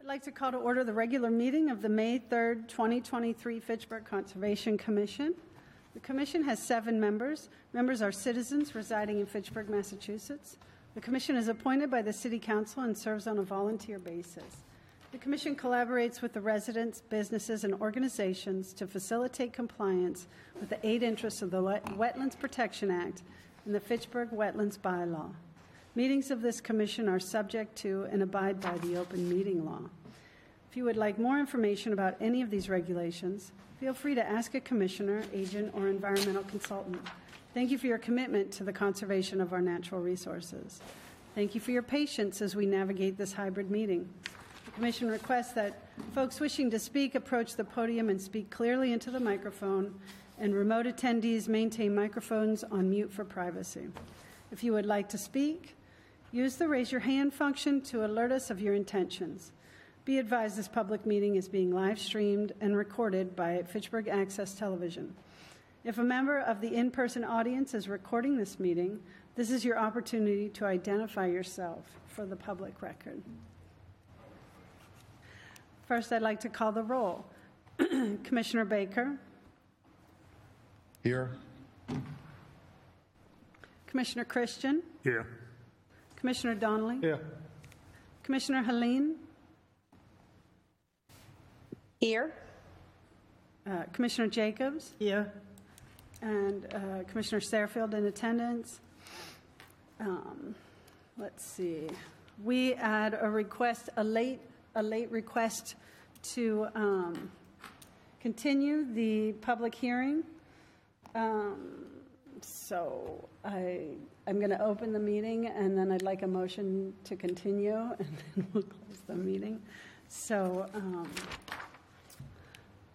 I'd like to call to order the regular meeting of the May 3rd, 2023 Fitchburg Conservation Commission. The commission has seven members. Members are citizens residing in Fitchburg, Massachusetts. The commission is appointed by the city council and serves on a volunteer basis. The commission collaborates with the residents, businesses, and organizations to facilitate compliance with the eight interests of the Wetlands Protection Act and the Fitchburg Wetlands Bylaw. Meetings of this commission are subject to and abide by the open meeting law. If you would like more information about any of these regulations, feel free to ask a commissioner, agent, or environmental consultant. Thank you for your commitment to the conservation of our natural resources. Thank you for your patience as we navigate this hybrid meeting. The commission requests that folks wishing to speak approach the podium and speak clearly into the microphone, and remote attendees maintain microphones on mute for privacy. If you would like to speak, use the raise your hand function to alert us of your intentions. Be advised this public meeting is being live streamed and recorded by Fitchburg Access Television. If a member of the in person audience is recording this meeting, this is your opportunity to identify yourself for the public record. First, I'd like to call the roll. Commissioner Baker, Here. Commissioner Christian, Here. Commissioner Donnelly, Here. Commissioner Helene, Here. uh, Commissioner Jacobs, Here. and uh, Commissioner Sarfield in attendance. Um, Let's see. We had a request, a late, a late request to um, continue the public hearing. Um, So I, I'm going to open the meeting, and then I'd like a motion to continue, and then we'll close the meeting. So, um,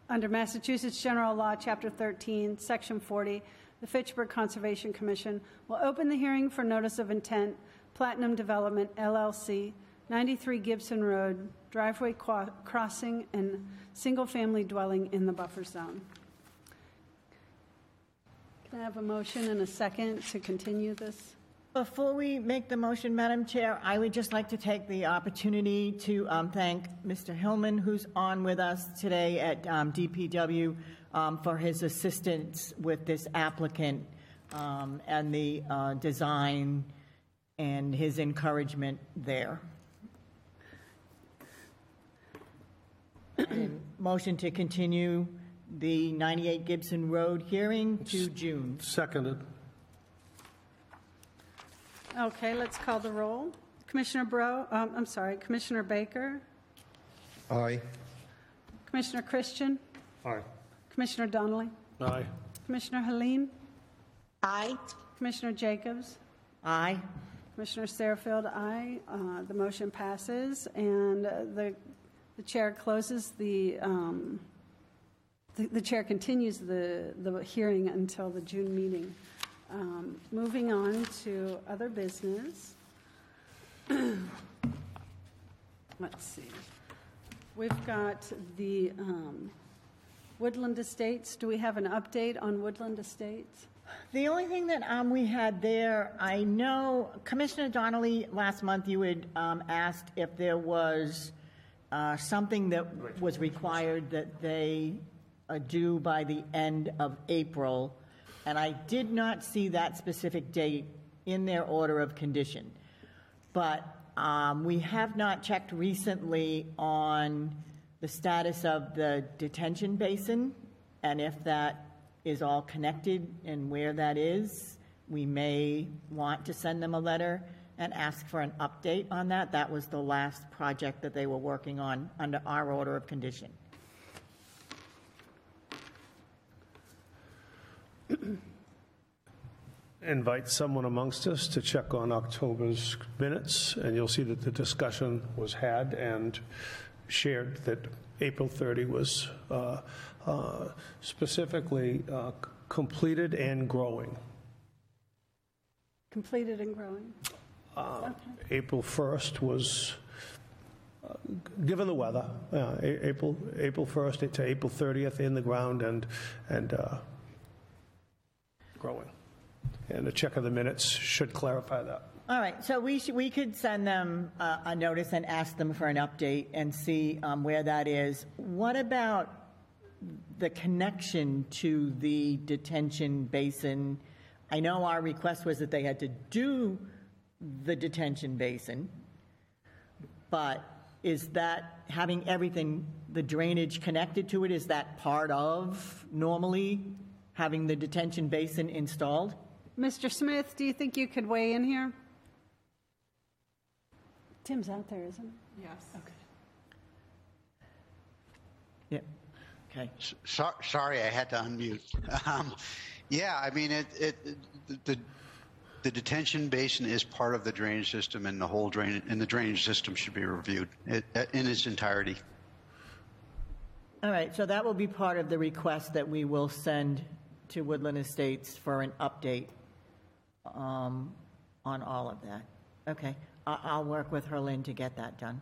under Massachusetts General Law, Chapter 13, Section 40, the Fitchburg Conservation Commission will open the hearing for notice of intent, Platinum Development LLC, 93 Gibson Road, driveway qua- crossing and single-family dwelling in the buffer zone. Can I have a motion and a second to continue this? Before we make the motion, Madam Chair, I would just like to take the opportunity to um, thank Mr. Hillman, who's on with us today at um, DPW, um, for his assistance with this applicant um, and the uh, design and his encouragement there. Motion to continue the 98 Gibson Road hearing to June. Seconded. Okay, let's call the roll. Commissioner Bro, um, I'm sorry, Commissioner Baker, Aye. Commissioner Christian, Aye. Commissioner Donnelly, Aye. Commissioner Helene, Aye. Commissioner Jacobs, Aye. Commissioner Sarfield, aye. Uh, The motion passes, and uh, the the chair closes the, um, the the chair continues the, the hearing until the June meeting. Um, Moving on to other business. Let's see. We've got the um, Woodland Estates. Do we have an update on Woodland Estates? The only thing that um, we had there, I know Commissioner Donnelly, last month you had um, asked if there was uh, something that was required that they uh, do by the end of April, and I did not see that specific date in their order of condition. But um, we have not checked recently on the status of the detention basin and if that is all connected and where that is. We may want to send them a letter and ask for an update on that. That was the last project that they were working on under our order of condition. invite someone amongst us to check on October's minutes, and you'll see that the discussion was had and shared that April 30 was uh, uh, specifically uh, c- completed and growing. Completed and growing. April 1st was, uh, given the weather, uh, A- April, April 1st to April 30th in the ground and, and uh, growing. And a check of the minutes should clarify that. All right, so we we could send them a, a notice and ask them for an update and see um, where that is. What about the connection to the detention basin? I know our request was that they had to do the detention basin, but is that, having everything, the drainage connected to it, is that part of normally having the detention basin installed? Mr. Smith, do you think you could weigh in here? Tim's out there, isn't he? Yes. Okay. Yeah, okay. So- Sorry, I had to unmute. Um, Yeah, I mean, it, it, the, the detention basin is part of the drainage system and the whole drain, and the drainage system should be reviewed it- in its entirety. All right, so that will be part of the request that we will send to Woodland Estates for an update um, on all of that. Okay, I- I'll work with Herlin to get that done.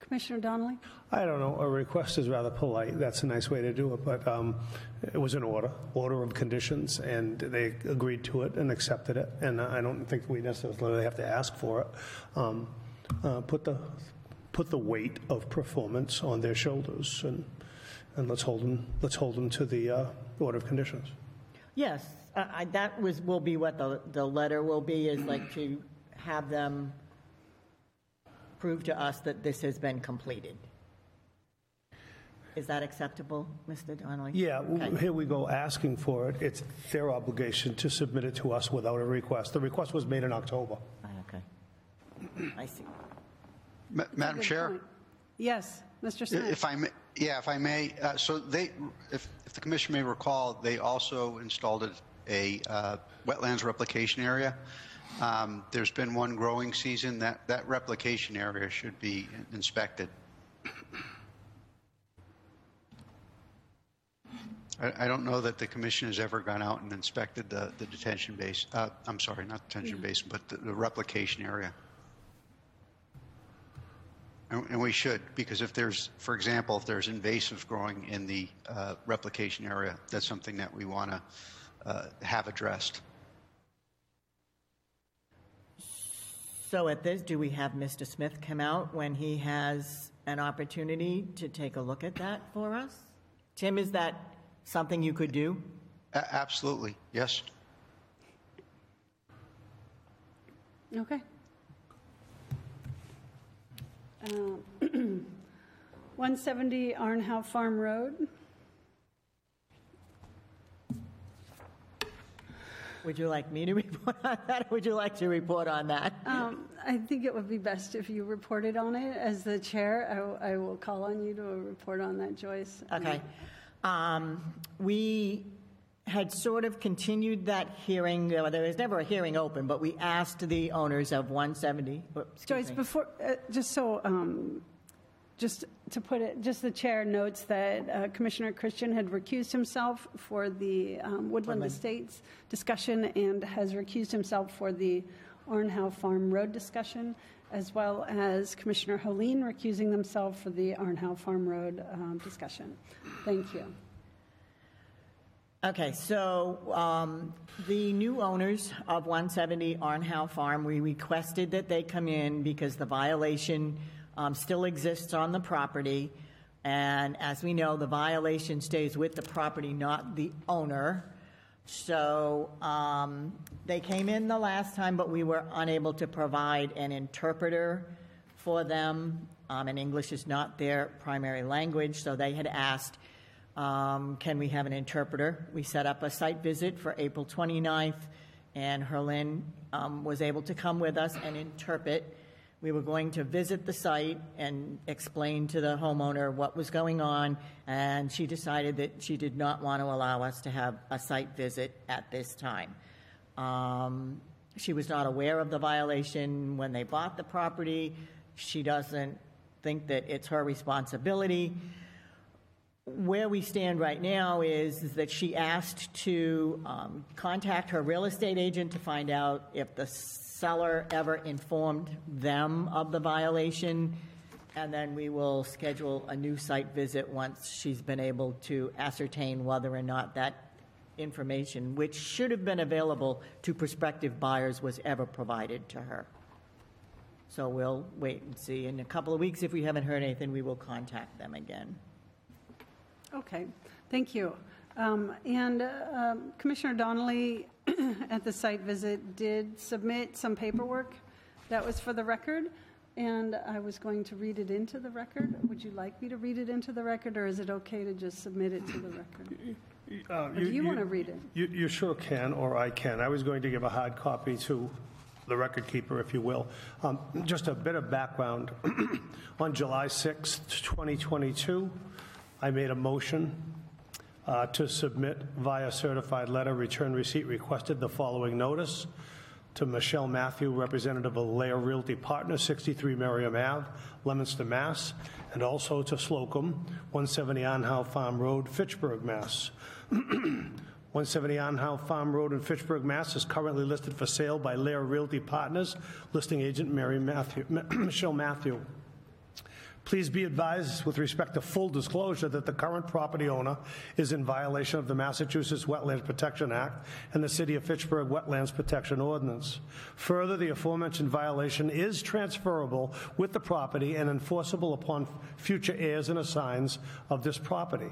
Commissioner Donnelly? I don't know, a request is rather polite, that's a nice way to do it, but um, it was an order, order of conditions, and they agreed to it and accepted it, and I don't think we necessarily have to ask for it. Um, uh, Put the, put the weight of performance on their shoulders, and, and let's hold them, let's hold them to the uh, order of conditions. Yes, I- I- that was, will be what the, the letter will be, is like to have them prove to us that this has been completed. Is that acceptable, Mr. Donnelly? Yeah, w- Okay. here we go asking for it, it's their obligation to submit it to us without a request. The request was made in October. Ah, Okay. I see. Ma- Madam Good Chair? point. Yes, Mr. Smith? If I may, yeah, if I may, uh, so they, if, if the commission may recall, they also installed a, uh, wetlands replication area. Um, there's been one growing season. That that replication area should be inspected. I, I don't know that the commission has ever gone out and inspected the, the detention base. Uh, I'm sorry, not detention basin, but the, the replication area. And, and we should, because if there's, for example, if there's invasives growing in the uh, replication area, that's something that we want to uh, have addressed. So at this, do we have Mr. Smith come out when he has an opportunity to take a look at that for us? Tim, is that something you could do? A- absolutely, yes. Okay. Um, 170 Arnhow Farm Road. Would you like me to report on that, or would you like to report on that? Um, I think it would be best if you reported on it. As the chair, I I will call on you to report on that, Joyce. Okay. Um, We had sort of continued that hearing, there was never a hearing open, but we asked the owners of 170, oh, excuse Joyce, me. before, uh, just so, um, just to put it, just the chair notes that uh, Commissioner Christian had recused himself for the um, Woodland Estates discussion and has recused himself for the Arnhow Farm Road discussion, as well as Commissioner Helene recusing themselves for the Arnhow Farm Road um, discussion. Thank you. Okay, so um, the new owners of 170 Arnhow Farm, we requested that they come in because the violation um, still exists on the property. And as we know, the violation stays with the property, not the owner. So um, they came in the last time, but we were unable to provide an interpreter for them. Um, And English is not their primary language, so they had asked um, Can we have an interpreter? We set up a site visit for April 29th, and Herlin um, was able to come with us and interpret. We were going to visit the site and explain to the homeowner what was going on, and she decided that she did not want to allow us to have a site visit at this time. Um, She was not aware of the violation when they bought the property. She doesn't think that it's her responsibility where we stand right now is, is that she asked to um, contact her real estate agent to find out if the seller ever informed them of the violation, and then we will schedule a new site visit once she's been able to ascertain whether or not that information, which should have been available to prospective buyers, was ever provided to her. So we'll wait and see. In a couple of weeks, if we haven't heard anything, we will contact them again. Okay, thank you. Um, And uh, um, Commissioner Donnelly, at the site visit, did submit some paperwork that was for the record, and I was going to read it into the record. Would you like me to read it into the record, or is it okay to just submit it to the record? Uh, Or do you want to read it? You, you sure can, or I can. I was going to give a hard copy to the record keeper, if you will. Um, Just a bit of background. On July 6th, 2022, I made a motion uh, to submit via certified letter, return receipt requested the following notice to Michelle Matthew, representative of Lair Realty Partners, 63 Merriam Ave, Leominster, Mass., and also to Slocum, 170 Arnhow Farm Road, Fitchburg, Mass. 170 Arnhow Farm Road in Fitchburg, Mass. is currently listed for sale by Lair Realty Partners, listing agent Mary Matthew, Michelle Matthew. Please be advised with respect to full disclosure that the current property owner is in violation of the Massachusetts Wetlands Protection Act and the City of Fitchburg Wetlands Protection Ordinance. Further, the aforementioned violation is transferable with the property and enforceable upon future heirs and assigns of this property.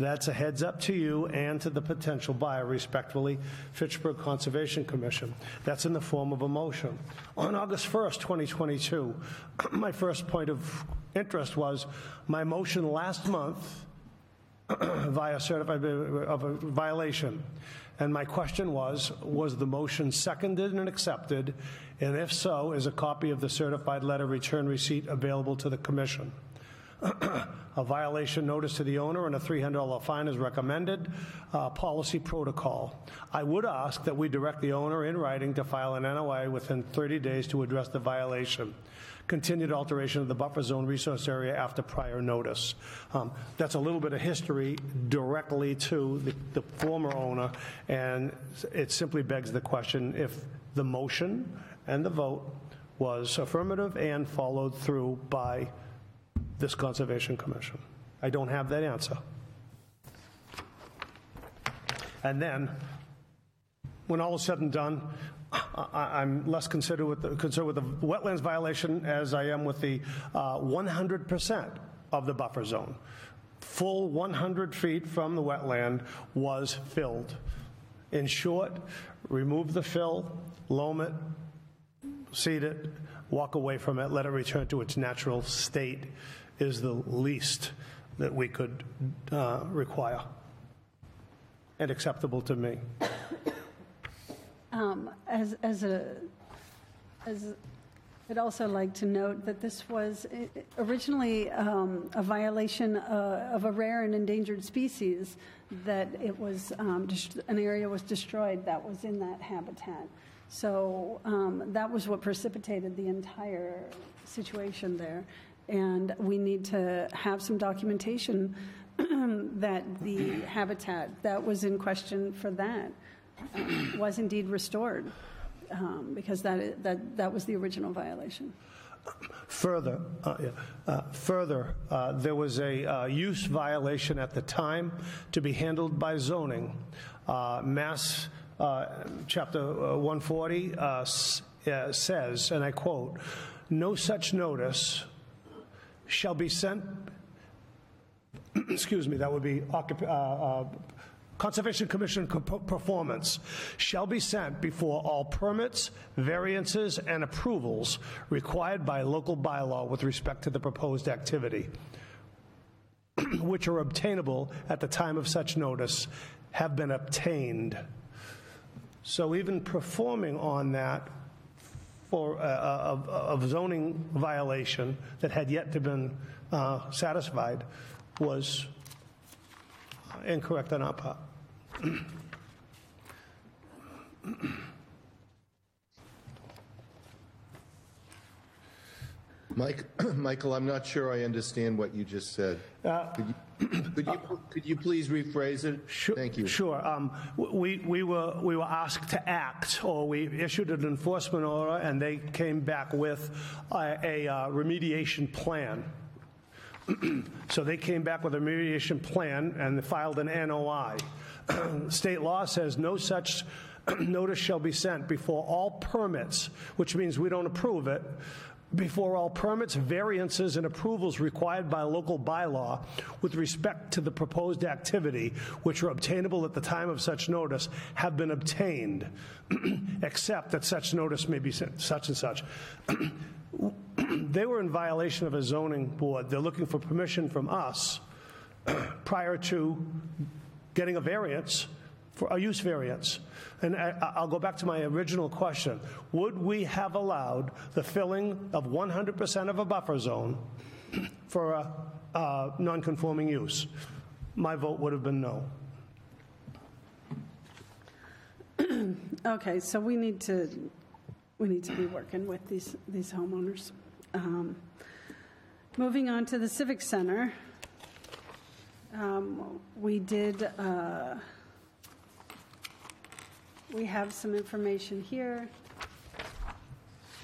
That's a heads up to you and to the potential buyer, respectfully, Fitchburg Conservation Commission. That's in the form of a motion. On August 1st, 2022, my first point of interest was my motion last month via certified uh, of a violation. And my question was, was the motion seconded and accepted? And if so, is a copy of the certified letter return receipt available to the commission? A violation notice to the owner and a $300 fine is recommended. Uh, Policy protocol. I would ask that we direct the owner in writing to file an NOI within 30 days to address the violation. Continued alteration of the buffer zone resource area after prior notice. Um, That's a little bit of history directly to the the former owner, and it simply begs the question if the motion and the vote was affirmative and followed through by this Conservation Commission? I don't have that answer. And then, when all is said and done, I- I'm less concerned with, the- concerned with the wetlands violation as I am with the uh, 100% of the buffer zone. Full 100 feet from the wetland was filled. In short, remove the fill, loam it, seed it, walk away from it, let it return to its natural state is the least that we could uh, require and acceptable to me. Um, As, as a, as, I'd also like to note that this was eh, originally um, a violation uh, of a rare and endangered species, that it was, um, an area was destroyed that was in that habitat. So um, that was what precipitated the entire situation there. And we need to have some documentation that the habitat that was in question for that um, was indeed restored, um, because that, that, that was the original violation. Further, uh, uh, further, uh, there was a uh, use violation at the time to be handled by zoning. Uh, Mass uh, Chapter uh, 140 uh, s- uh, says, and I quote, "No such notice shall be sent excuse me, that would be uh, uh, Conservation Commission co- performance, shall be sent before all permits, variances, and approvals required by local bylaw with respect to the proposed activity, which are obtainable at the time of such notice, have been obtained. So even performing on that for a, a, a zoning violation that had yet to been uh, satisfied was incorrect on our part. Mike, Michael, I'm not sure I understand what you just said. Could you- Could you, could you please rephrase it? Sure- Thank you. Sure. Um, We, we were, we were asked to act, or we issued an enforcement order, and they came back with a a, uh, remediation plan. So they came back with a remediation plan and filed an NOI. State law says no such notice shall be sent before all permits, which means we don't approve it, before all permits, variances, and approvals required by local bylaw with respect to the proposed activity, which are obtainable at the time of such notice, have been obtained, except that such notice may be such and such. They were in violation of a zoning board. They're looking for permission from us prior to getting a variance, for a use variance. And I, I'll go back to my original question. Would we have allowed the filling of 100% of a buffer zone for a, a non-conforming use? My vote would have been no. Okay, so we need to, we need to be working with these, these homeowners. Um, Moving on to the Civic Center. Um, We did, uh, we have some information here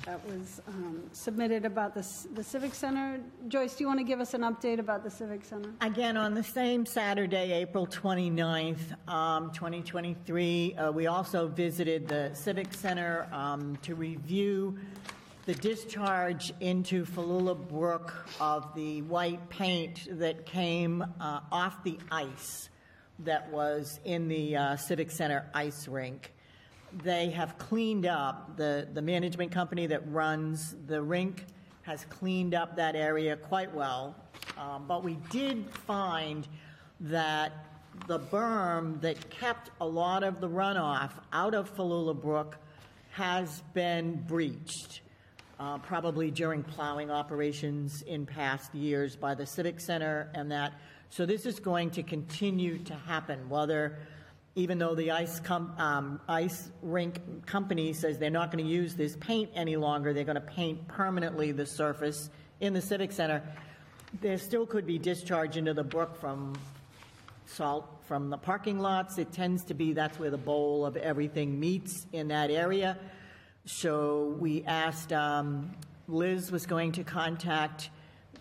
that was um, submitted about the the Civic Center. Joyce, do you want to give us an update about the Civic Center? Again, on the same Saturday, April 29th, um, 2023, uh, we also visited the Civic Center um, to review the discharge into Falulah Brook of the white paint that came uh, off the ice that was in the uh, Civic Center ice rink. They have cleaned up, the, the management company that runs the rink has cleaned up that area quite well. Um, But we did find that the berm that kept a lot of the runoff out of Falulah Brook has been breached, uh, probably during plowing operations in past years by the Civic Center and that. So this is going to continue to happen, whether, even though the ice com, um, ice rink company says they're not going to use this paint any longer, they're going to paint permanently the surface in the Civic Center, there still could be discharge into the brook from salt from the parking lots. It tends to be, that's where the bowl of everything meets in that area. So we asked, um, Liz was going to contact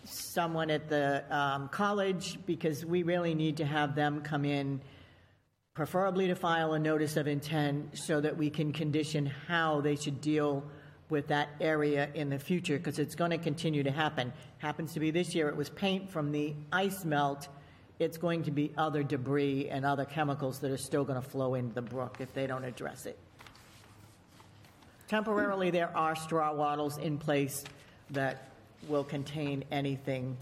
someone at the um, college because we really need to have them come in, preferably to file a notice of intent so that we can condition how they should deal with that area in the future because it's going to continue to happen. Happens to be this year, it was paint from the ice melt. It's going to be other debris and other chemicals that are still going to flow into the brook if they don't address it. Temporarily, there are straw wattles in place that will contain anything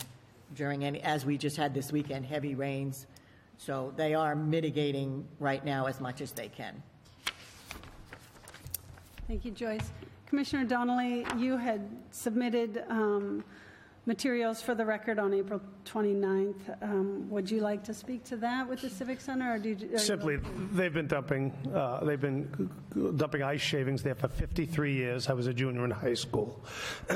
during any, as we just had this weekend, heavy rains. So they are mitigating right now as much as they can. Thank you, Joyce. Commissioner Donnelly, you had submitted um, materials for the record on April 29th. Um, Would you like to speak to that with the Civic Center, or do you? are you- Simply, they've been dumping, uh, they've been dumping ice shavings there for 53 years. I was a junior in high school.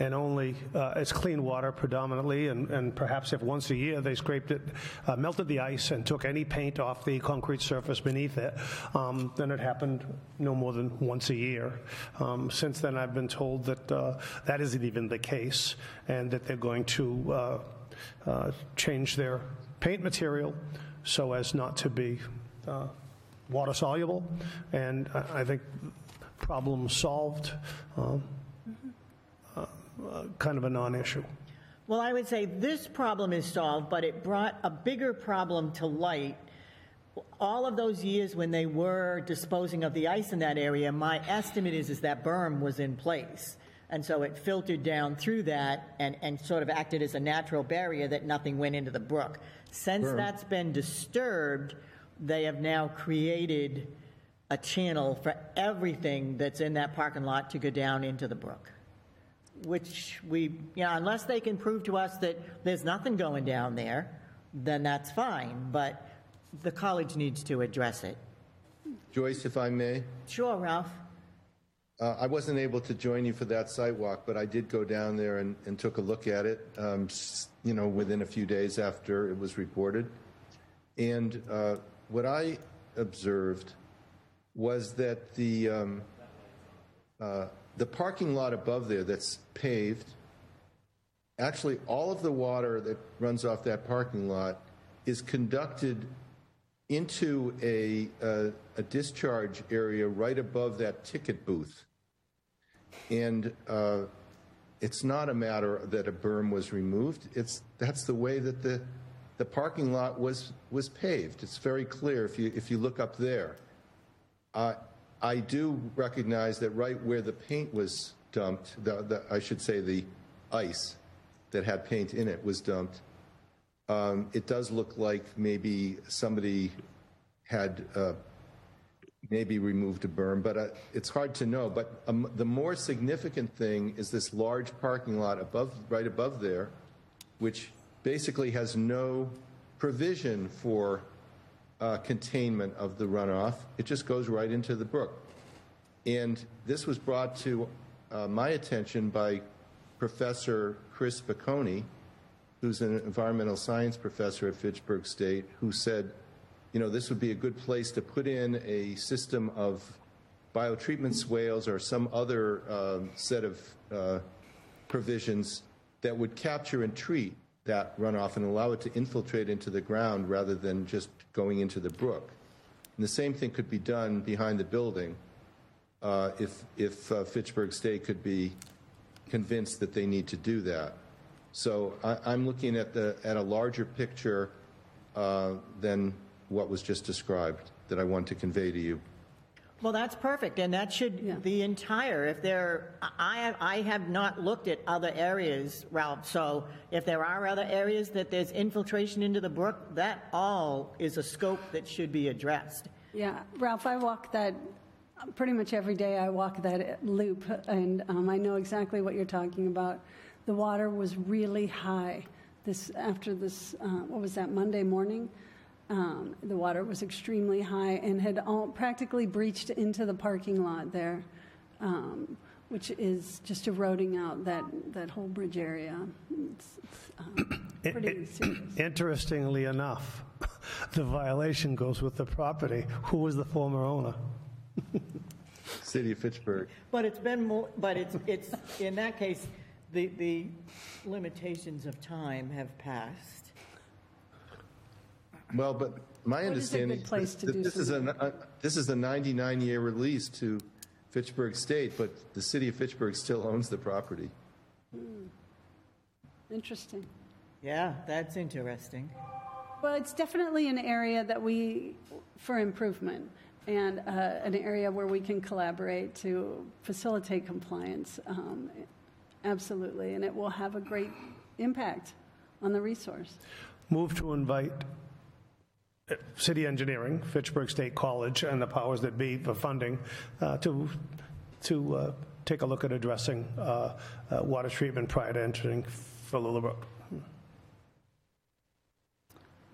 And only, uh, it's clean water predominantly, and and perhaps if once a year they scraped it, uh, melted the ice and took any paint off the concrete surface beneath it, um, then it happened no more than once a year. Um, Since then, I've been told that uh, that isn't even the case, and that they're going to uh, uh, change their paint material so as not to be uh, water soluble, and I I think problem solved, um, uh, uh, kind of a non-issue. Well, I would say this problem is solved, but it brought a bigger problem to light. All of those years when they were disposing of the ice in that area, my estimate is, is that berm was in place. And so it filtered down through that and, and sort of acted as a natural barrier that nothing went into the brook. Since that's been disturbed, they have now created a channel for everything that's in that parking lot to go down into the brook which we, you know, unless they can prove to us that there's nothing going down there, then that's fine. But the college needs to address it. Joyce, if I may, Sure, Ralph. Uh, I wasn't able to join you for that sidewalk, but I did go down there and, and took a look at it, um, you know, within a few days after it was reported. And uh, what I observed was that the, um, uh, the parking lot above there that's paved, actually, all of the water that runs off that parking lot is conducted into a, uh, a discharge area right above that ticket booth. And uh, it's not a matter that a berm was removed. It's, that's the way that the, the parking lot was, was paved. It's very clear if you, if you look up there. Uh, I do recognize that right where the paint was dumped, the, the, I should say the ice that had paint in it was dumped, um, it does look like maybe somebody had uh, maybe removed a berm, but uh, it's hard to know. But um, the more significant thing is this large parking lot above, right above there, which basically has no provision for uh, containment of the runoff. It just goes right into the brook. And this was brought to uh, my attention by Professor Chris Picone, who's an environmental science professor at Fitchburg State, who said, you know, this would be a good place to put in a system of biotreatment swales or some other um, set of uh, provisions that would capture and treat that runoff and allow it to infiltrate into the ground rather than just going into the brook. And the same thing could be done behind the building uh, if, if uh, Fitchburg State could be convinced that they need to do that. So I, I'm looking at, the, at a larger picture uh, than what was just described that I want to convey to you. Well, that's perfect, and that should, Yeah. the entire, if there, I have, I have not looked at other areas, Ralph, so if there are other areas that there's infiltration into the brook, that all is a scope that should be addressed. Yeah, Ralph, I walk that, pretty much every day I walk that loop, and um, I know exactly what you're talking about. The water was really high this, after this, uh, what was that, Monday morning? Um, The water was extremely high and had all, practically breached into the parking lot there, um, which is just eroding out that, that whole bridge area. It's it's, um, pretty serious. Interestingly enough, the violation goes with the property. Who was the former owner? City of Fitchburg. But it's been more, but it's, it's, in that case, the, the limitations of time have passed. Well, but my is a understanding good place to that do this is a, a- this is a 99-year release to Fitchburg State, but the city of Fitchburg still owns the property. Interesting. Yeah, that's interesting. Well, it's definitely an area that we, for improvement, and uh, an area where we can collaborate to facilitate compliance. Um, Absolutely, and it will have a great impact on the resource. Move to invite uh, city engineering, Fitchburg State College, and the powers that be for funding uh, to, to uh, take a look at addressing uh, uh, water treatment prior to entering Philippa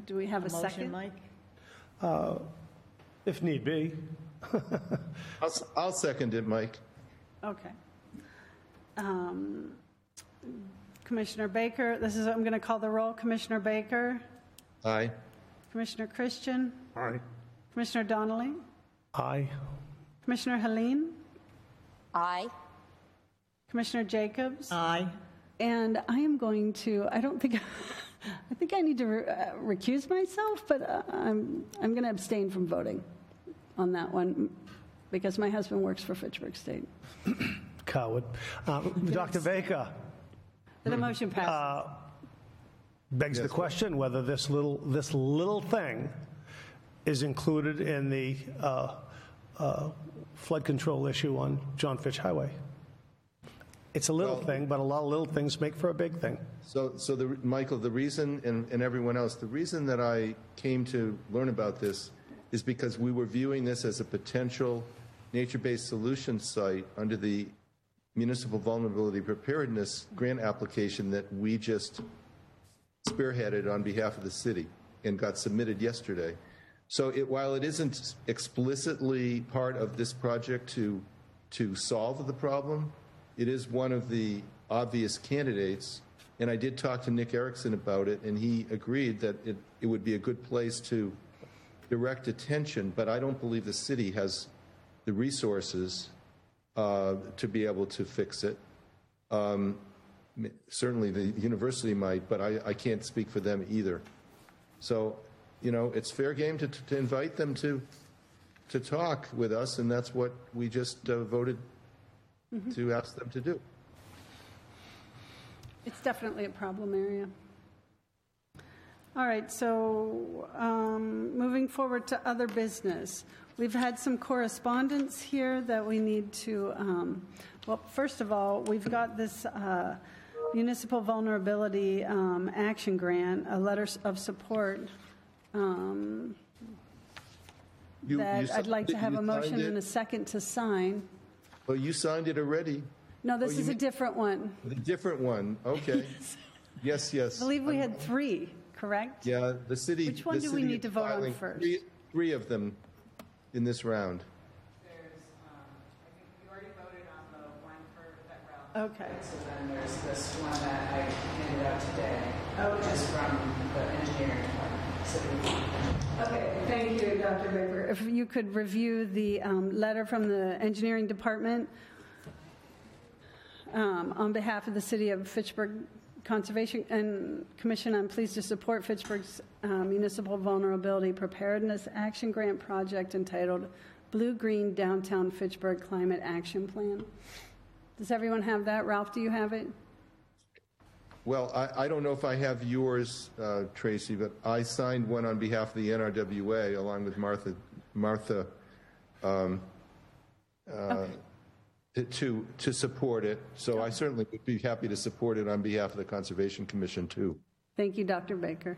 Do we have a Motion, second? Mike? if need be. I'll, s- I'll second it, Mike. Okay. Um, Commissioner Baker, this is, I'm going to call the roll. Commissioner Baker, Aye. Commissioner Christian, Aye. Commissioner Donnelly, Aye. Commissioner Helene, Aye. Commissioner Jacobs. Aye. And I am going to, I don't think, I think I need to re- uh, recuse myself, but uh, I'm, I'm going to abstain from voting on that one because my husband works for Fitchburg State. Coward. Uh, Dr. Baker The motion passes. Begs the question whether this little, this little thing is included in the uh, uh, flood control issue on John Fitch Highway. It's a little Well- thing, but a lot of little things make for a big thing. So, so the, Michael, the reason, and, and everyone else, the reason that I came to learn about this is because we were viewing this as a potential nature-based solution site under the Municipal Vulnerability Preparedness Grant application that we just spearheaded on behalf of the city and got submitted yesterday. So it, while it isn't explicitly part of this project to, to solve the problem, it is one of the obvious candidates. And I did talk to Nick Erickson about it, and he agreed that it, it would be a good place to direct attention, but I don't believe the city has the resources uh, to be able to fix it. Um, certainly the university might, but I, I can't speak for them either. So you know, it's fair game to, to invite them to, to talk with us, and that's what we just uh, voted to ask them to do. It's definitely a problem area. All right, so um, moving forward to other business. We've had some correspondence here that we need to, um, well, first of all, we've got this uh, municipal vulnerability um, action grant, a letter of support um, You- you that I'd like to signed it- have you a motion signed and a second to sign. Well, you signed it already. No, this Oh, you is a mean- different one. The different one, okay. Yes, yes. I believe we had three, correct? Yeah, the city. Which one the do we city need to vote on filing first? Three, three of them in this round. There's, um, I think we already voted on the one for Okay. So then there's this one that I handed out today. Oh. Which is from the engineering department. Okay, thank you, Dr. Baker. If you could review the um, letter from the engineering department um, on behalf of the City of Fitchburg Conservation and Commission, I'm pleased to support Fitchburg's uh, Municipal Vulnerability Preparedness Action Grant Project entitled Blue Green Downtown Fitchburg Climate Action Plan. Does everyone have that? Ralph, do you have it? Well, I, I don't know if I have yours, uh, Tracy, but I signed one on behalf of the NRWA along with Martha, Martha, um, uh, to, to support it. So I certainly would be happy to support it on behalf of the Conservation Commission, too. Thank you, Dr. Baker.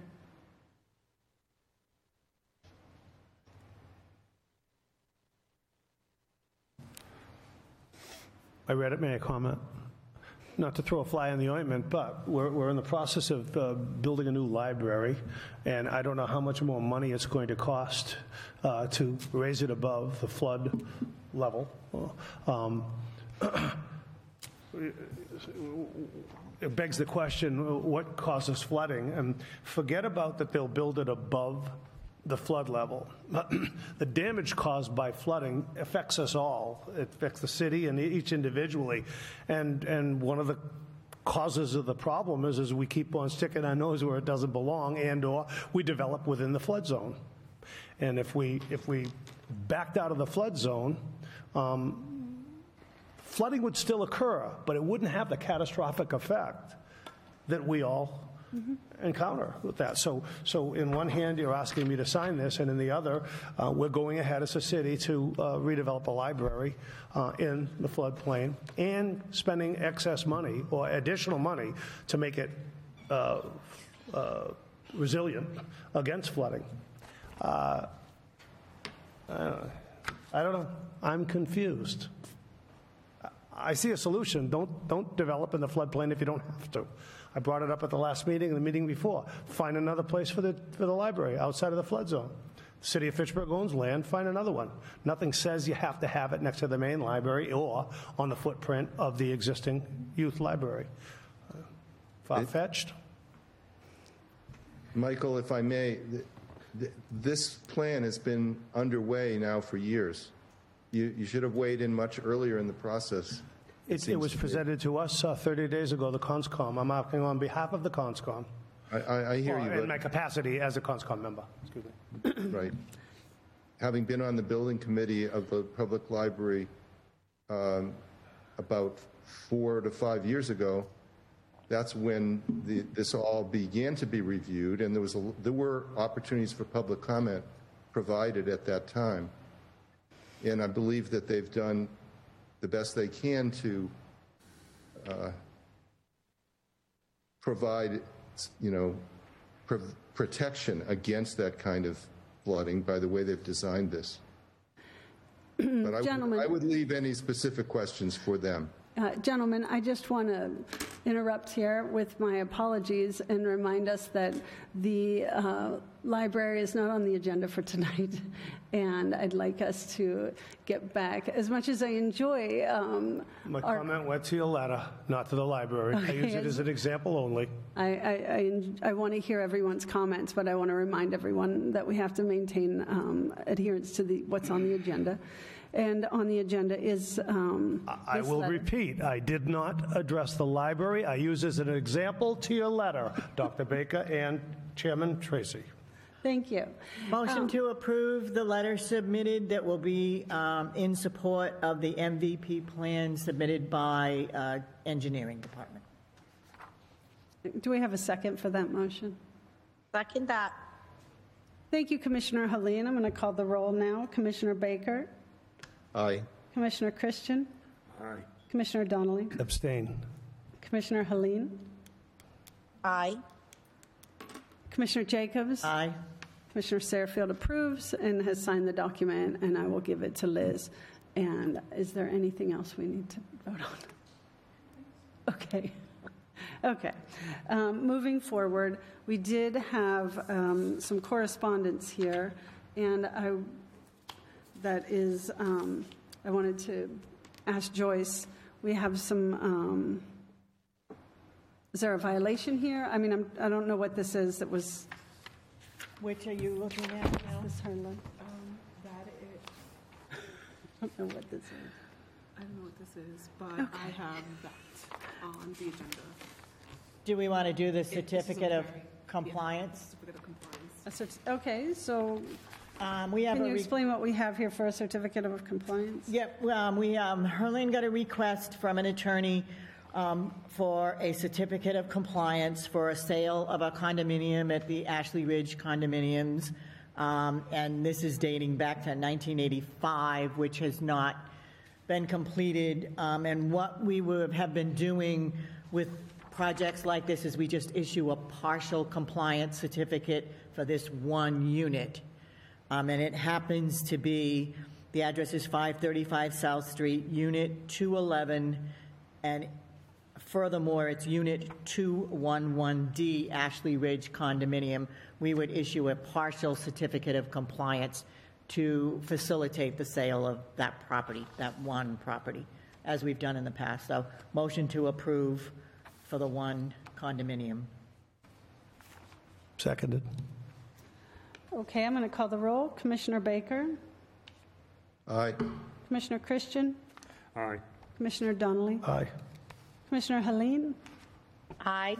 I read it, may I comment? Not to throw a fly in the ointment, but we're, we're in the process of uh, building a new library, and I don't know how much more money it's going to cost uh, to raise it above the flood level. Um, it begs the question, what causes flooding? And forget about that they'll build it above the flood level. The damage caused by flooding affects us all. It affects the city and each individually. And, and one of the causes of the problem is, is we keep on sticking our nose where it doesn't belong and/or we develop within the flood zone. And if we, if we backed out of the flood zone, um, flooding would still occur, but it wouldn't have the catastrophic effect that we all encounter with that. So, so in one hand, you're asking me to sign this, and in the other, uh, we're going ahead as a city to uh, redevelop a library uh, in the floodplain and spending excess money or additional money to make it uh, uh, resilient against flooding. Uh, I don't know. I'm confused. I see a solution. Don't, don't develop in the floodplain if you don't have to. I brought it up at the last meeting and the meeting before. Find another place for the, for the library outside of the flood zone. The City of Fitchburg owns land, find another one. Nothing says you have to have it next to the main library or on the footprint of the existing youth library. Far-fetched? Michael, if I may, th- th- this plan has been underway now for years. You, you should have weighed in much earlier in the process. It, it seems was to me. presented to us uh, 30 days ago, the CONSCOM. I'm acting on behalf of the CONSCOM. I, I, I hear Well, you, In my capacity as a CONSCOM member, excuse me. right. Having been on the building committee of the public library um, about four to five years ago, that's when the, this all began to be reviewed, and there was a, there were opportunities for public comment provided at that time. And I believe that they've done the best they can to uh, provide, you know, pr- protection against that kind of flooding by the way they've designed this. But I would. I would leave any specific questions for them. Uh, Gentlemen, I just want to interrupt here with my apologies and remind us that the uh, library is not on the agenda for tonight, and I'd like us to get back. As much as I enjoy um, My our comment went to your letter, not to the library. I use it as an example only. I, I, I, I want to hear everyone's comments, but I want to remind everyone that we have to maintain um, adherence to the, what's on the agenda. And on the agenda is um, I this will letter. repeat, I did not address the library. I use as an example to your letter, Dr. Baker and Chairman Tracy. Thank you. Motion to approve the letter submitted that will be um, in support of the MVP plan submitted by uh, Engineering Department. Do we have a second for that motion? Second that. Thank you, Commissioner Helene. I'm going to call the roll now. Commissioner Baker, Aye. Commissioner Christian, Aye. Commissioner Donnelly, Abstain. Commissioner Helene, Aye. Commissioner Jacobs. Aye. Commissioner Sarfield approves and has signed the document, and I will give it to Liz. And is there anything else we need to vote on? Okay. Okay. Um, Moving forward, we did have um, some correspondence here, and I, that is, um, I wanted to ask Joyce, we have some, um, is there a violation here? I mean, I'm- I don't know what this is that was Which are you looking at now? Ms. Harlan? Um, that is, I don't know what this is. I don't know what this is, but I have that on the agenda. Do we want to do the this is a certificate of very- compliance? Certificate of compliance. A cert- Okay, so Um, We have can a. you re- explain what we have here for a certificate of compliance? Yep, um, we, um, Herlene got a request from an attorney um, for a certificate of compliance for a sale of a condominium at the Ashley Ridge condominiums. Um, And this is dating back to 1985, which has not been completed. Um, And what we would have been doing with projects like this is we just issue a partial compliance certificate for this one unit. Um, And it happens to be, the address is 535 South Street, Unit 211, and furthermore, it's Unit 211D, Ashley Ridge condominium. We would issue a partial certificate of compliance to facilitate the sale of that property, that one property, as we've done in the past. So motion to approve for the one condominium. Seconded. Okay, I'm going to call the roll. Commissioner Baker, Aye. Commissioner Christian, Aye. Commissioner Donnelly, Aye. Commissioner Helene, Aye.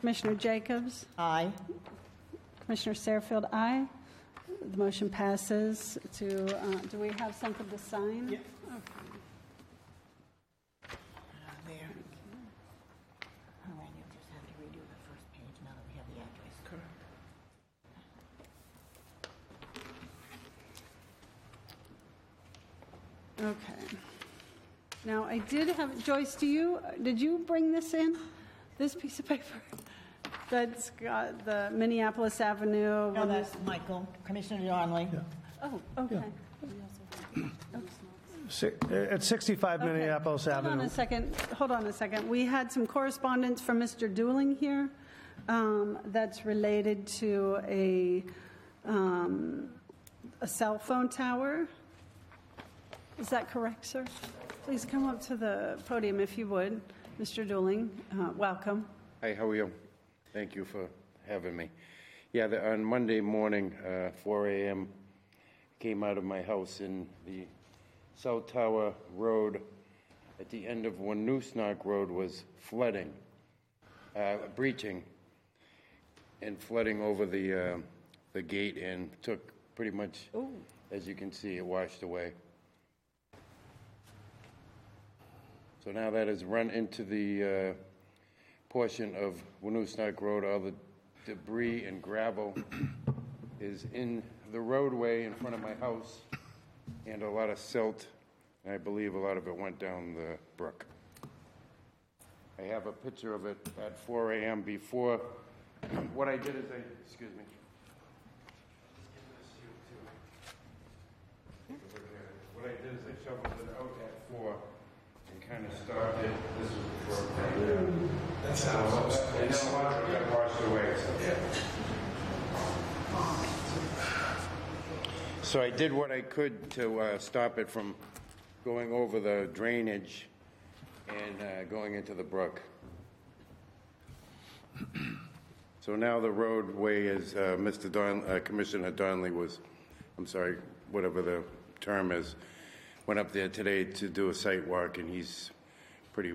Commissioner Jacobs, Aye. Commissioner Sarfield, aye. The motion passes to, uh, do we have something to sign? Yeah. Okay. There. All right, you'll just have to redo the first page now that we have the address. Okay. Now, I did have, Joyce, do you, did you bring this in, this piece of paper? That's got the Minneapolis Avenue. No, that's Michael, Commissioner Donnelly. Oh, okay. Si- At 65 Okay. Minneapolis Hold on Avenue. a second, hold on a second. We had some correspondence from Mr. Dooling here um, that's related to a, um, a cell phone tower. Is that correct, sir? Please come up to the podium if you would. Mr. Dooling, uh, welcome. Hi, how are you? Thank you for having me. Yeah, the- on Monday morning, uh, 4 AM, came out of my house in the South Tower Road at the end of Wanoosnoc Road was flooding, uh, breaching, and flooding over the, uh, the gate and took pretty much, as you can see, it washed away. So now that has run into the uh, portion of Wanoosnoc Road, all the debris and gravel is in the roadway in front of my house, and a lot of silt, and I believe a lot of it went down the brook. I have a picture of it at 4 AM before, what I did is I, excuse me. What I did is I shoveled it out at 4 and kind of started, this was before. That's how And then a lot got washed away, so. So I did what I could to uh, stop it from going over the drainage and uh, going into the brook. So now the roadway is, uh, Mr. Don, uh, Commissioner Donnelly was, I'm sorry, whatever the term is, went up there today to do a site walk, and he's pretty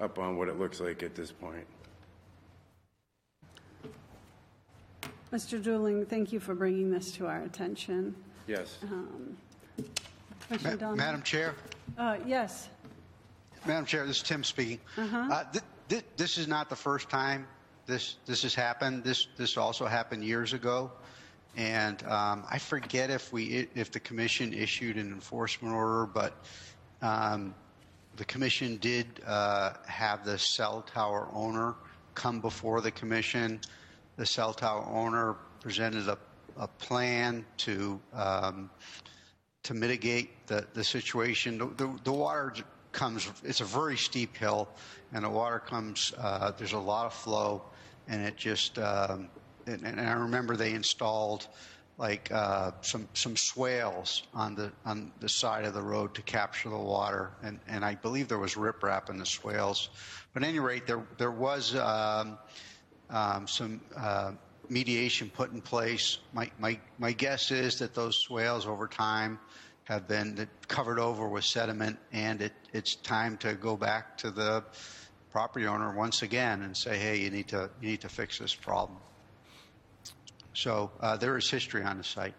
up on what it looks like at this point. Mr. Dooling, thank you for bringing this to our attention. Yes. Commissioner Ma- Donovan? Madam Chair? Uh, Yes, Madam Chair, this is Tim speaking. Uh, th- th- This is not the first time this, this has happened. This, this also happened years ago. And um, I forget if we, if the commission issued an enforcement order, but um, the commission did uh, have the cell tower owner come before the commission. The cell tower owner presented a, a plan to um, to mitigate the, the situation. The, the, the water comes, it's a very steep hill, and the water comes, uh, there's a lot of flow, and it just, um, and, and I remember they installed like uh, some some swales on the on the side of the road to capture the water, and, and I believe there was riprap in the swales. But at any rate, there there was um, um, some uh, mediation put in place. My, my, my guess is that those swales over time have been covered over with sediment, and it, it's time to go back to the property owner once again and say, hey, you need to, you need to fix this problem. So uh, there is history on the site.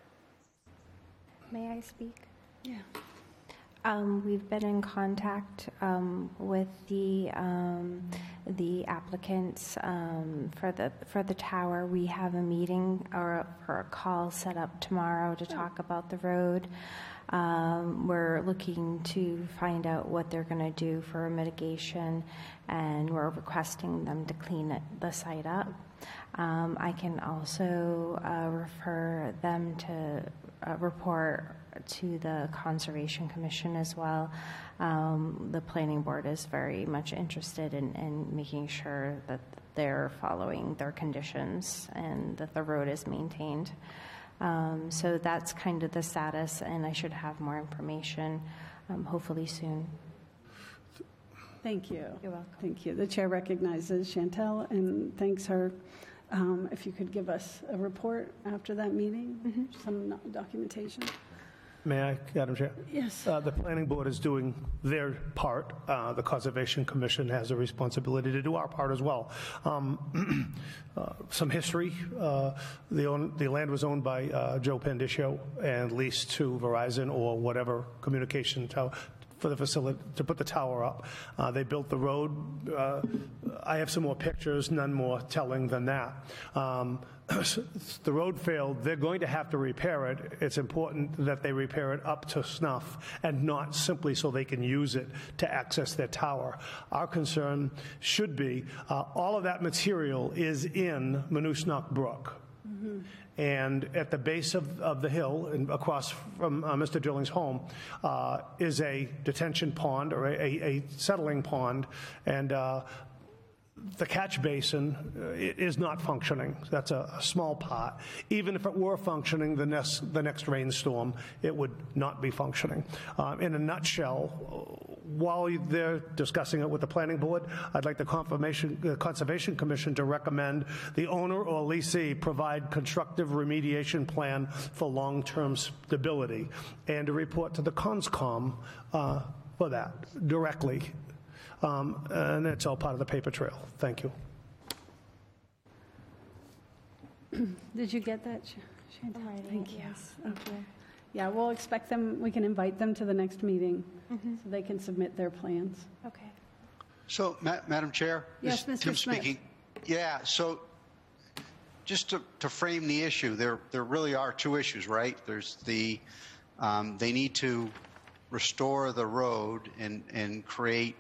May I speak? yeah. Um, we've been in contact um, with the um, the applicants um, for the for the tower. We have a meeting or for a call set up tomorrow to talk about the road. Um, we're looking to find out what they're going to do for mitigation, and we're requesting them to clean it, the site up. Um, I can also uh, refer them to uh, report to the Conservation Commission as well. Um, the Planning Board is very much interested in, in making sure that they're following their conditions and that the road is maintained. Um, so that's kind of the status, and I should have more information um, hopefully soon. Thank you. You're welcome. Thank you. The chair recognizes Chantel and thanks her. Um, If you could give us a report after that meeting, some no- documentation. May I, Madam Chair? Yes. Uh, The planning board is doing their part. Uh, The Conservation Commission has a responsibility to do our part as well. Um, uh, Some history, uh, the own- the land was owned by uh, Joe Pandiscio and leased to Verizon or whatever communication tower for the facility, to put the tower up. Uh, They built the road. Uh, I have some more pictures, none more telling than that. Um, The road failed, they're going to have to repair it. It's important that they repair it up to snuff and not simply so they can use it to access their tower. Our concern should be, uh, all of that material is in Monusnock Brook. And at the base of, of the hill, and across from uh, Mr. Dooling's home, uh, is a detention pond or a, a settling pond. And uh, the catch basin uh, is not functioning. That's a, a small part. Even if it were functioning, the next, the next rainstorm, it would not be functioning. Um, in a nutshell, uh, while they're discussing it with the planning board, I'd like the confirmation, the Conservation Commission to recommend the owner or leasee provide constructive remediation plan for long-term stability and to report to the CONSCOM uh, for that directly. Um, And it's all part of the paper trail. Thank you. Did you get that, Ch- Chantal? I'm writing Thank you. yes. Okay. Yeah, we'll expect them, we can invite them to the next meeting Mm-hmm. so they can submit their plans. Okay. So, Ma- Madam Chair? Yes, this is Mr. Tim Smith. speaking. Yeah, so just to, to frame the issue, there, there really are two issues, right? There's the, um, they need to restore the road and, and create,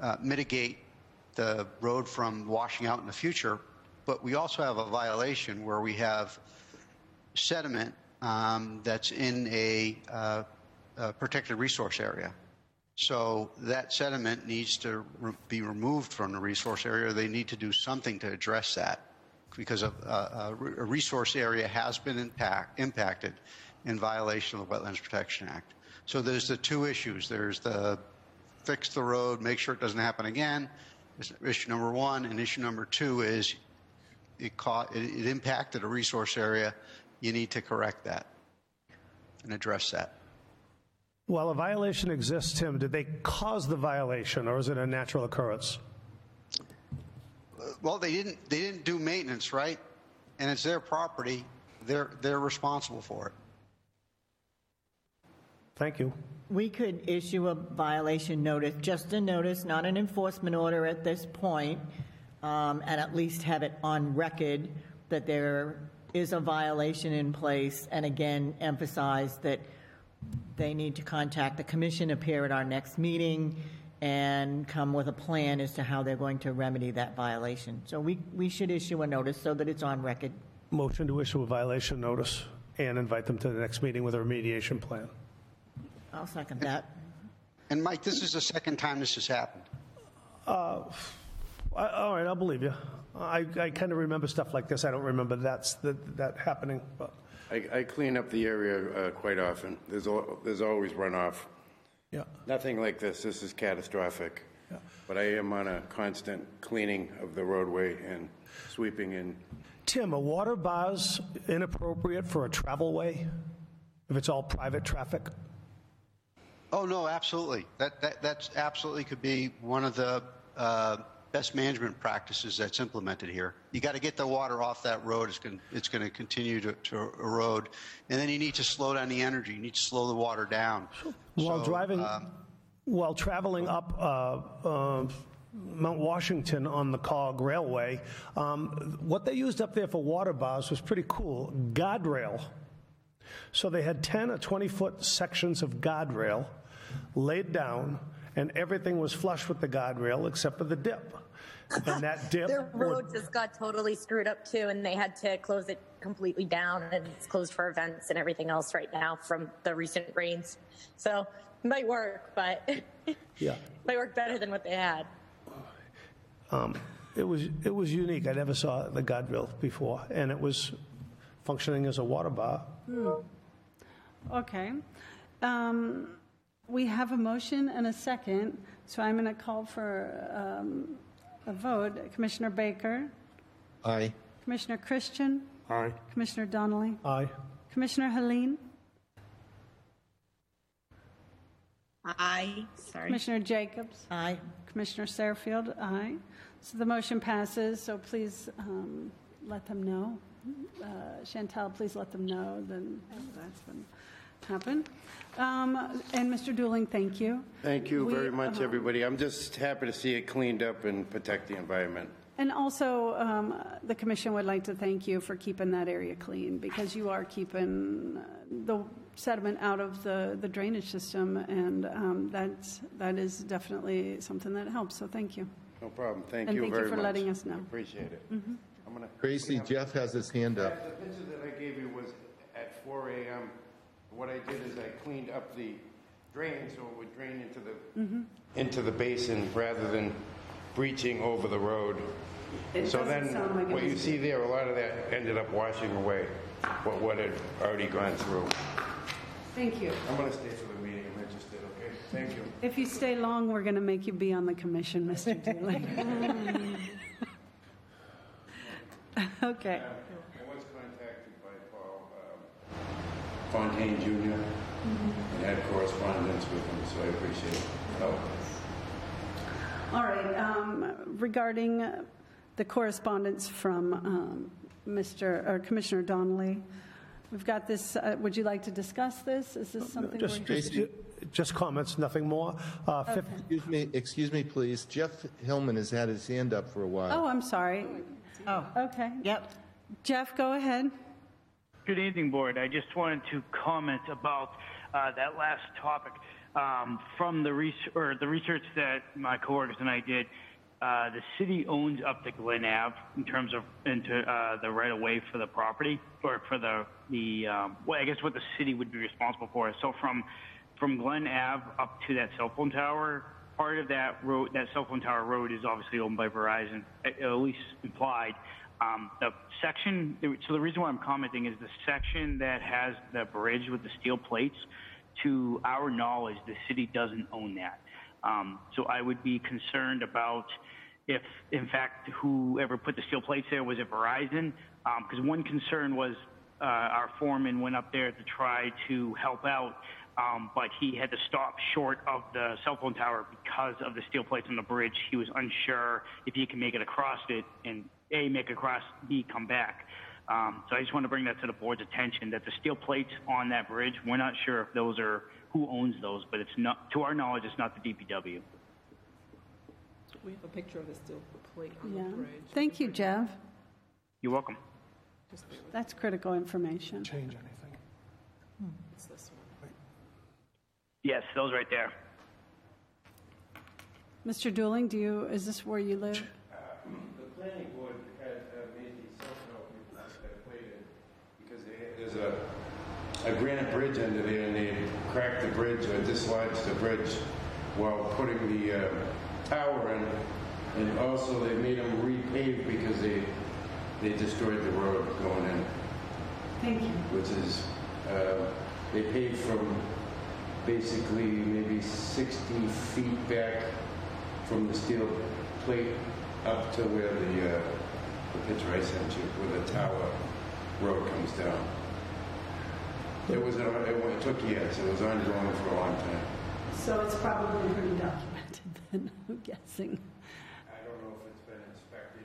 uh, mitigate the road from washing out in the future. But we also have a violation where we have sediment um, that's in a, uh, a protected resource area. So that sediment needs to re- be removed from the resource area. They need to do something to address that because uh, a a resource area has been impact, impacted in violation of the Wetlands Protection Act. So there's the two issues. There's the fix the road, make sure it doesn't happen again. Is issue number one, and issue number two is it, caught, it, it impacted a resource area. You need to correct that and address that. While a violation exists, Tim, did they cause the violation or is it a natural occurrence? Well, they didn't. They didn't do maintenance, right? and it's their property, they're, they're responsible for it. Thank you. We could issue a violation notice, just a notice, not an enforcement order at this point, um, and at least have it on record that there is a violation in place, and again, emphasize that they need to contact the commission, appear at our next meeting, and come with a plan as to how they're going to remedy that violation. So we, we should issue a notice so that it's on record. Motion to issue a violation notice and invite them to the next meeting with a remediation plan. I'll second that. And Mike, this is the second time this has happened. Uh, I- All right, I'll believe you. I, I kind of remember stuff like this. I don't remember that's, that, that happening, but, I, I clean up the area uh, quite often. There's, al- there's always runoff. yeah. Nothing like this. This is catastrophic. Yeah. But I am on a constant cleaning of the roadway and sweeping and Tim, are water bars inappropriate for a travelway if it's all private traffic? Oh, no, absolutely. That, that, that's absolutely could be one of the uh, best management practices that's implemented here. You got to get the water off that road. It's going, it's going to continue to, erode. And then you need to slow down the energy. You need to slow the water down. While So, driving, um, while traveling up uh, uh, Mount Washington on the COG Railway, um, what they used up there for water bars was pretty cool, guardrail. So they had 10 or 20-foot sections of guardrail laid down, and everything was flush with the guardrail except for the dip. And that dip Their would road just got totally screwed up too, and they had to close it completely down, and it's closed for events and everything else right now from the recent rains. So it might work, but Yeah. might work better than what they had. It was, it was unique. I never saw the guardrail before, and it was functioning as a water bar. Okay. Um, We have a motion and a second, so I'm going to call for um, a vote. Commissioner Baker, Aye. Commissioner Christian, Aye. Commissioner Donnelly, Aye. Commissioner Helene, Aye. Sorry. Commissioner Jacobs, Aye. Commissioner Sarfield, aye. So the motion passes, so please um, let them know. Uh, Chantal, please let them know then that's been happened. Um, And Mr. Dooling, thank you. Thank you We, very much, uh, everybody. I'm just happy to see it cleaned up and protect the environment. And also, um, the commission would like to thank you for keeping that area clean, because you are keeping uh, the sediment out of the the drainage system, and um, that's, that is definitely something that helps, so thank you. No problem. Thank And you very much. thank you for much. letting us know. Mm-hmm. Appreciate it. I'm gonna. Tracy, Jeff has his hand up. The picture that I gave you was at 4 AM. What I did is I cleaned up the drain so it would drain into the, Mm-hmm. into the basin rather than breaching over the road. It So doesn't then, sound like it what you was- see there, a lot of that ended up washing away what, what had already gone through. Thank you. I'm gonna stay for the meeting, I'm interested, okay? Thank you. If you stay long, we're going to make you be on the commission, Mr. Dooley. Okay. I was contacted by Paul um, Fontaine Jr. and had correspondence with him, so I appreciate it. Oh, All right, um, regarding uh, the correspondence from um, Mr., or Commissioner Donnelly, we've got this, uh, would you like to discuss this? Is this something? Just, just, just comments, nothing more. Uh, fif- Excuse me, excuse me, please. Jeff Hillman has had his hand up for a while. Oh, I'm sorry. Oh, Okay. yep. Jeff, go ahead. Good evening, Board. I just wanted to comment about uh, that last topic. Um, from the, res- or the research that my coworkers and I did, uh, the city owns up to Glen Ave in terms of into uh, the right of way for the property, or for the the um, well, I guess what the city would be responsible for. So from from Glen Ave up to that cell phone tower, part of that road, that cell phone tower road, is obviously owned by Verizon, at least implied. Um, the section, so the reason why I'm commenting is the section that has the bridge with the steel plates. To our knowledge, the city doesn't own that. Um, so I would be concerned about if, in fact, whoever put the steel plates there was it Verizon? Because one concern was uh, our foreman went up there to try to help out, um, but he had to stop short of the cell phone tower because of the steel plates on the bridge. He was unsure if he can make it across it and A, make it across, B, come back. Um, so I just want to bring that to the board's attention that the steel plates on that bridge, we're not sure if those are who owns those, but it's not, to our knowledge, it's not the DPW. We have a picture of the steel plate on the Yeah. bridge. Thank you, Jeff. You're welcome. That's critical information. Change anything. It's this one. Yes, those right there. Mr. Dooling, do you, is this where you live? The planning board had uh, made these social people that played it because they, there's a, a granite bridge under there and they cracked the bridge or dislodged the bridge while putting the uh, tower in. And also they made them repave because they, they destroyed the road going in, Thank you. which is, uh, they paved from basically maybe 60 feet back from the steel plate up to where the, uh, the picture I sent you, where the tower road comes down. It was, an- it it took years, it was ongoing for a long time. So it's probably pretty documented then, I'm guessing. I don't know if it's been inspected.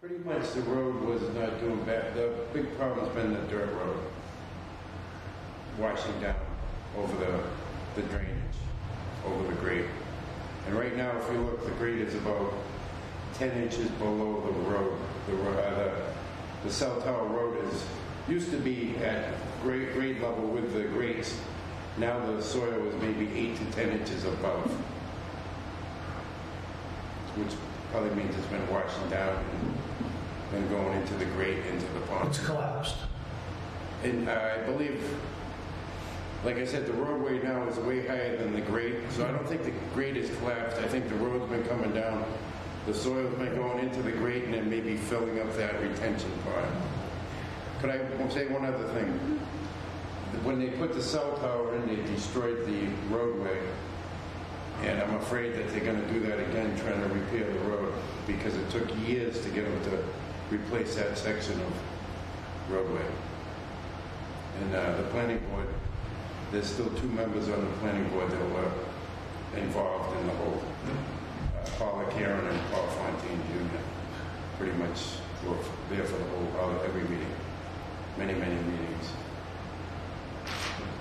Pretty much the road was not doing bad, the big problem's been the dirt road. Washing down over the, the drainage, over the grade. And right now, if you look, the grade is about ten inches below the road. The, uh, the, the cell tower road is, used to be at grade, grade level with the grades. Now the soil is maybe eight to ten inches above which probably means it's been washing down and then going into the grate, into the pond. It's collapsed. And I believe, like I said, the roadway now is way higher than the grade, so I don't think the grade is collapsed. I think the road's been coming down, the soil's been going into the grate and then maybe filling up that retention pond. Could I say one other thing? When they put the cell tower in, they destroyed the roadway. And I'm afraid that they're gonna do that again, trying to repair the road, because it took years to get them to replace that section of roadway. And uh, the planning board, there's still two members on the planning board that were involved in the whole, uh, Paula Caron and Paul Fontaine Jr. Pretty much were there for the whole, all- every meeting, many, many meetings.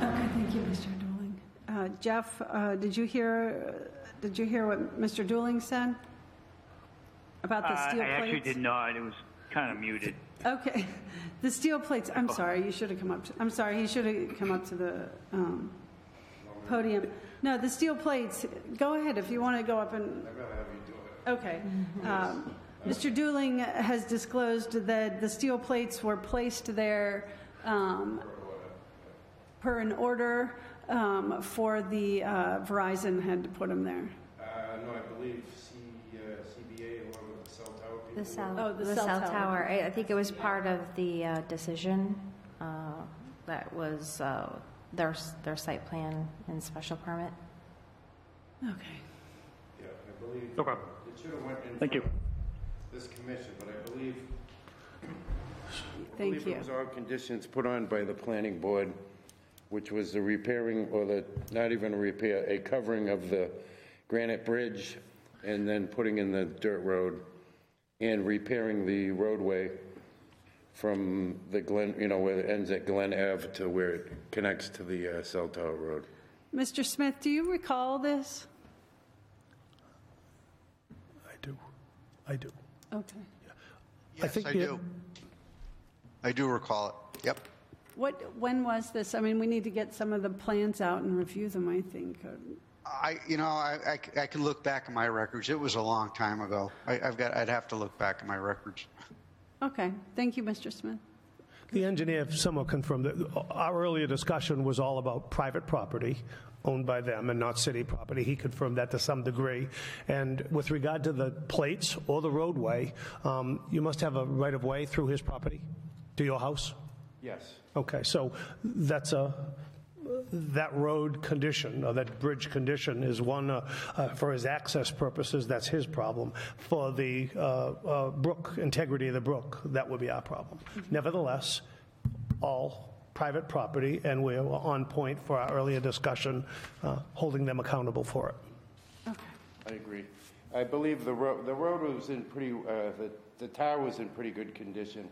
Okay, thank you, Mr. Dooling. Uh, Jeff, uh, did you hear, did you hear what Mr. Dooling said? About the Uh, steel I plates? actually did not. It was kind of muted. Okay, the steel plates, I'm sorry, you should have come up, to- I'm sorry, he should have come up to the um, podium. No, the steel plates, go ahead if you want to go up and, I'd rather have you do it. okay. Um, Mr. Dooling has disclosed that the steel plates were placed there um, per an order um, for the, uh, Verizon had to put them there. Uh, no, I believe C, uh, CBA, along with the cell tower people. The cell, Oh, the the cell cell tower. tower, I I think it was part of the uh, decision uh, that was uh, their, s- their site plan and special permit. Okay. Yeah, I believe. Okay. It should have went in. Thank you. front of This commission, but I believe. I Thank believe you. it was all conditions put on by the planning board, which was the repairing, or the, not even a repair, a covering of the granite bridge, and then putting in the dirt road, and repairing the roadway from the Glen, you know, where it ends at Glen Ave to where it connects to the uh, cell tower road. Mr. Smith, do you recall this? I do. I do. Okay. Yes, think I the- do. I do recall it. Yep. What, when was this? I mean, we need to get some of the plans out and review them, I think. I, you know, I, I c- I can look back at my records. It was a long time ago. I, I've got, I'd have to look back at my records. Okay, thank you, Mr. Smith. The engineer somewhat confirmed that our earlier discussion was all about private property owned by them and not city property. He confirmed that to some degree. And with regard to the plates or the roadway, um, you must have a right-of-way through his property to your house? Yes. Okay, so that's a, that road condition, or that bridge condition is one, uh, uh, for his access purposes, that's his problem. For the uh, uh, brook, integrity of the brook, that would be our problem. Nevertheless, all private property, and we're on point for our earlier discussion, uh, holding them accountable for it. I agree. I believe the road, the road was in pretty, uh, the, the tower was in pretty good condition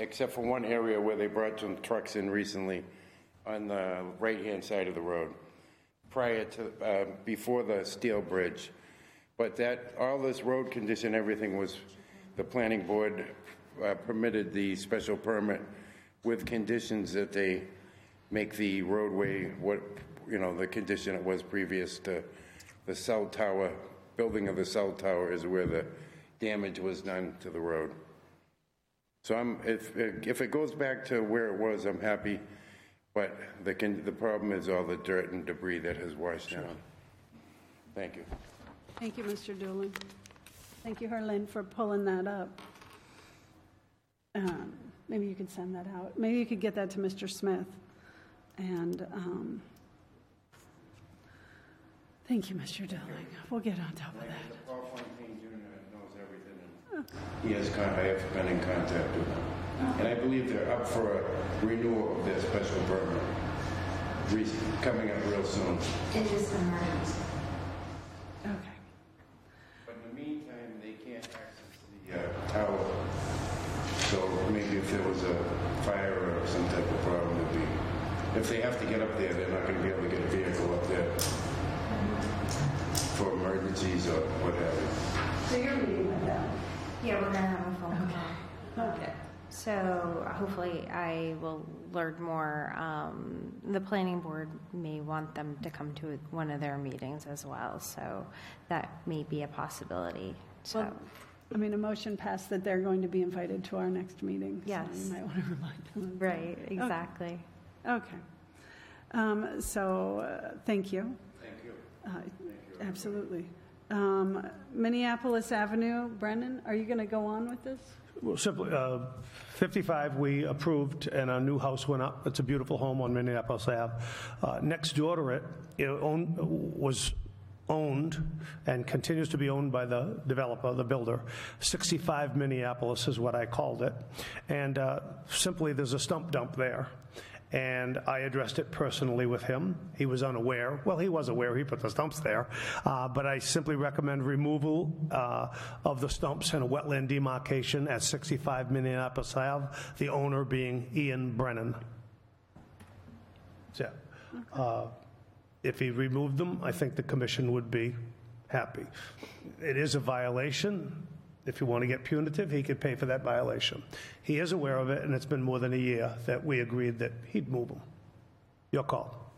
except for one area where they brought some trucks in recently on the right-hand side of the road, prior to, uh, before the steel bridge. But that, all this road condition, everything was, the planning board uh, permitted the special permit with conditions that they make the roadway what, you know, the condition it was previous to the cell tower, building of the cell tower is where the damage was done to the road. So I'm, if, if it goes back to where it was, I'm happy, but the, con- the problem is all the dirt and debris that has washed down. Thank you. Thank you, Mr. Doolin. Thank you, Harlan, for pulling that up. Um, Maybe you could send that out. Maybe you could get that to Mr. Smith. And, um, thank you, Mr. Doolin. We'll get on top of that. Paul Fontaine Jr. knows everything. and He has, con- I have been in contact with him. And I believe they're up for a renewal of their special permit, re- coming up real soon. It is an emergency. Okay. But in the meantime, they can't access the uh, tower. So maybe if there was a fire or some type of problem, it'd be, if they have to get up there, they're not going to be able to get a vehicle up there for emergencies or whatever. So you're meeting with them? Yeah, we're gonna have a phone call. Okay. So hopefully I will learn more. Um, the planning board may want them to come to one of their meetings as well, so that may be a possibility. So, Well, I mean, a motion passed that they're going to be invited to our next meeting. so Yes. you might want to remind them. of that. right, exactly. Okay. Um, So, uh, thank you. Thank you. Uh, Absolutely. Um, Minneapolis Avenue, Brennan, are you going to go on with this? Well, simply, uh, 55, we approved, and our new house went up. It's a beautiful home on Minneapolis Ave. Uh, Next door to it, it own- was owned and continues to be owned by the developer, the builder. 65 Minneapolis is what I called it. And uh, simply, there's a stump dump there. And I addressed it personally with him. He was unaware. Well, he was aware. He put the stumps there. Uh, But I simply recommend removal uh, of the stumps and a wetland demarcation at 65 Minneapolis Ave, the owner being Ian Brennan. So. Uh, If he removed them, I think the commission would be happy. It is a violation. If you want to get punitive, he could pay for that violation. He is aware of it, and it's been more than a year that we agreed that he'd move them. Your call.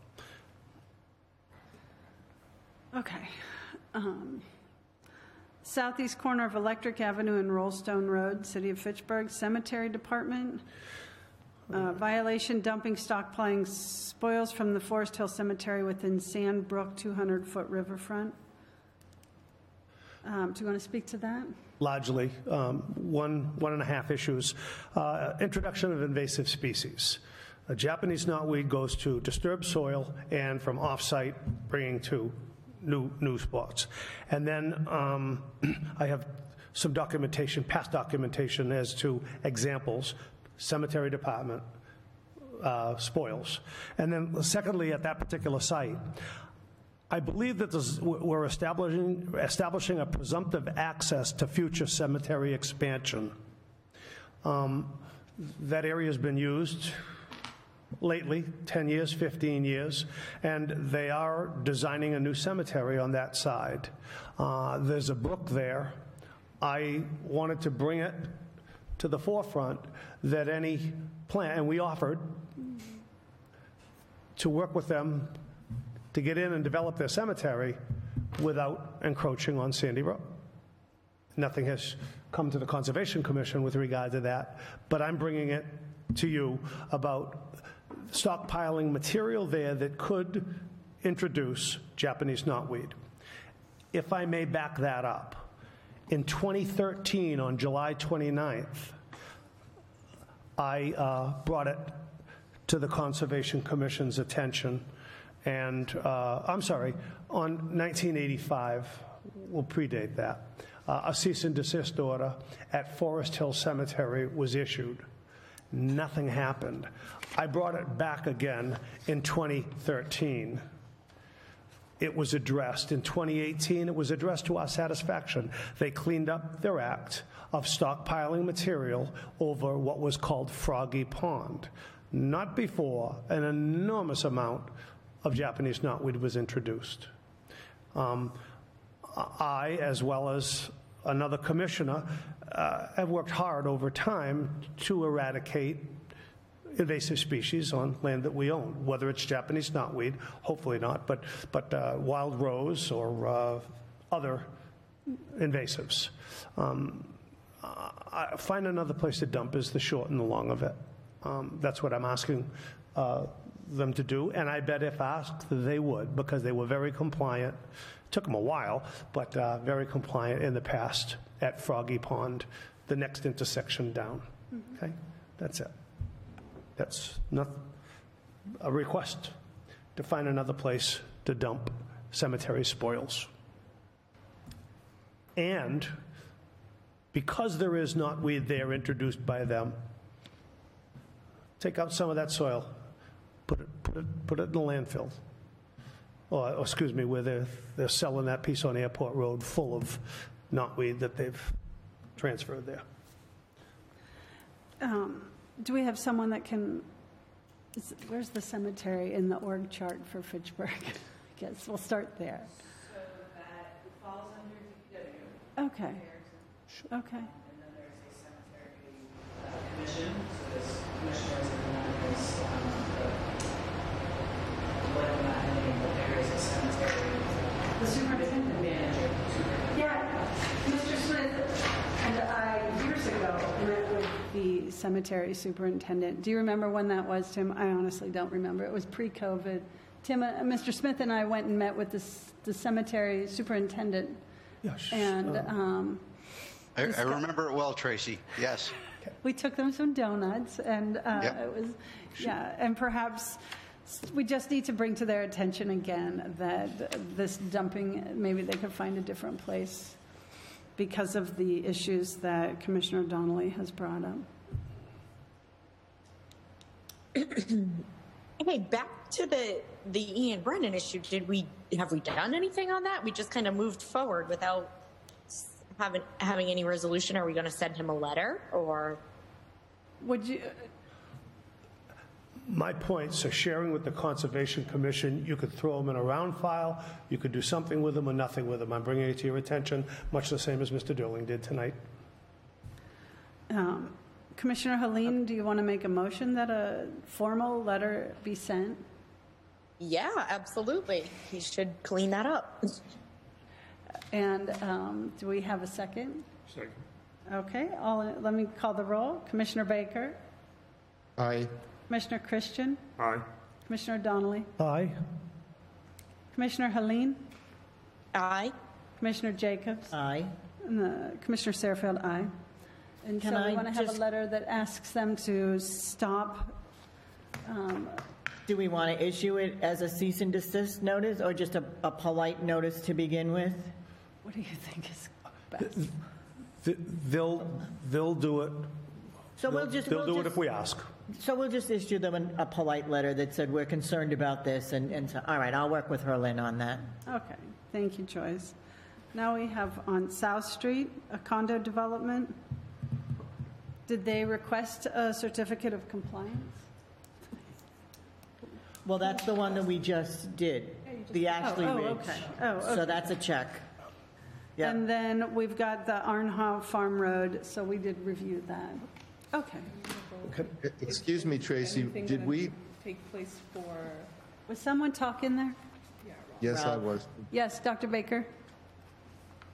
Okay. Um, Southeast corner of Electric Avenue and Rollstone Road, City of Fitchburg, Cemetery Department. Uh, Violation dumping stockpiling spoils from the Forest Hill Cemetery within Sandbrook 200-foot riverfront. Um, Do you want to speak to that? Largely, um, one, one and a half issues. Uh, Introduction of invasive species. Japanese knotweed goes to disturbed soil and from off-site bringing to new, new spots. And then um, I have some documentation, past documentation as to examples, cemetery department, uh, spoils. And then secondly, at that particular site, I believe that this, we're establishing, establishing a presumptive access to future cemetery expansion. Um, That area has been used lately, 10 years, 15 years, and they are designing a new cemetery on that side. Uh, There's a brook there. I wanted to bring it to the forefront that any plan, and we offered to work with them to get in and develop their cemetery without encroaching on Sandy Brook. Nothing has come to the Conservation Commission with regard to that, but I'm bringing it to you about stockpiling material there that could introduce Japanese knotweed. If I may back that up, in 2013, on July 29th, I uh, brought it to the Conservation Commission's attention, and, uh, I'm sorry, on 1985, we'll predate that, uh, a cease and desist order at Forest Hill Cemetery was issued. Nothing happened. I brought it back again in 2013. it was addressed. In 2018, it was addressed to our satisfaction. They cleaned up their act of stockpiling material over what was called Froggy Pond. Not before an enormous amount of Japanese knotweed was introduced. Um, I, as well as another commissioner, uh, have worked hard over time to eradicate invasive species on land that we own, whether it's Japanese knotweed, hopefully not, but, but uh, wild rose or uh, other invasives. Um, find another place to dump is the short and the long of it. Um, that's what I'm asking uh, them to do, and I bet if asked, they would because they were very compliant. Took them a while, but uh, very compliant in the past at Froggy Pond, the next intersection down. Okay, that's it. That's not a request to find another place to dump cemetery spoils. And because there is knotweed there introduced by them, take out some of that soil, put it, put it, put it in the landfill. Or, or excuse me, where they're, they're selling that piece on Airport Road full of knotweed that they've transferred there. Um, Do we have someone that can, is- where's the cemetery in the org chart for Fitchburg? I guess we'll start there. So that falls under DPW. Okay, okay. And then there's a cemetery uh, commission, so there's commissioners and then there's, um, the, what am I there is a cemetery. The superintendent. Manager. Yeah, Mr. Smith and I, years ago, met with the cemetery superintendent. Do you remember when that was, Tim? I honestly don't remember. It was pre-COVID. Tim, uh, Mr. Smith and I went and met with the s- the cemetery superintendent, Yes. and um, I, I remember it well, Tracy. Yes. we took them some donuts, and uh, Yep. it was, yeah, and perhaps s- we just need to bring to their attention again that this dumping, maybe they could find a different place because of the issues that Commissioner Donnelly has brought up. Okay, back to the the Ian Brennan issue. Did we have we done anything on that? We just kind of moved forward without having having any resolution. Are we going to send him a letter or? Would you, My point, so sharing with the Conservation Commission, you could throw them in a round file, you could do something with them or nothing with them. I'm bringing it to your attention, much the same as Mr. Durling did tonight. um, Commissioner Helene, do you want to make a motion that a formal letter be sent? Yeah, absolutely. He should clean that up. And um, do we have a second? Second. Okay, all, let me call the roll. Commissioner Baker, Aye. Commissioner Christian, Aye. Commissioner Donnelly, Aye. Commissioner Helene, Aye. Commissioner Jacobs, Aye. and the Commissioner Sarfield, aye. And Can so we I want to have a just- letter that asks them to stop, um, Do we want to issue it as a cease and desist notice or just a, a polite notice to begin with? what do you think is best? Th- They'll, they'll do it. So we'll just, They'll we'll do it just, if we ask. so we'll just issue them an- a polite letter that said, we're concerned about this, and, and so, all right, I'll work with Herlin on that. Okay, thank you, Joyce. Now we have on South Street, a condo development. Did they request a certificate of compliance? Well, that's the one that we just did, oh, the oh, Ashley oh, Ridge. okay. Oh, So okay. that's a check. Yeah. And then we've got the Arnhow Farm Road, so we did review that. Okay. Excuse me, Tracy, did we? Take place for, Was someone talking there? Yes, I was. Yes, Dr. Baker?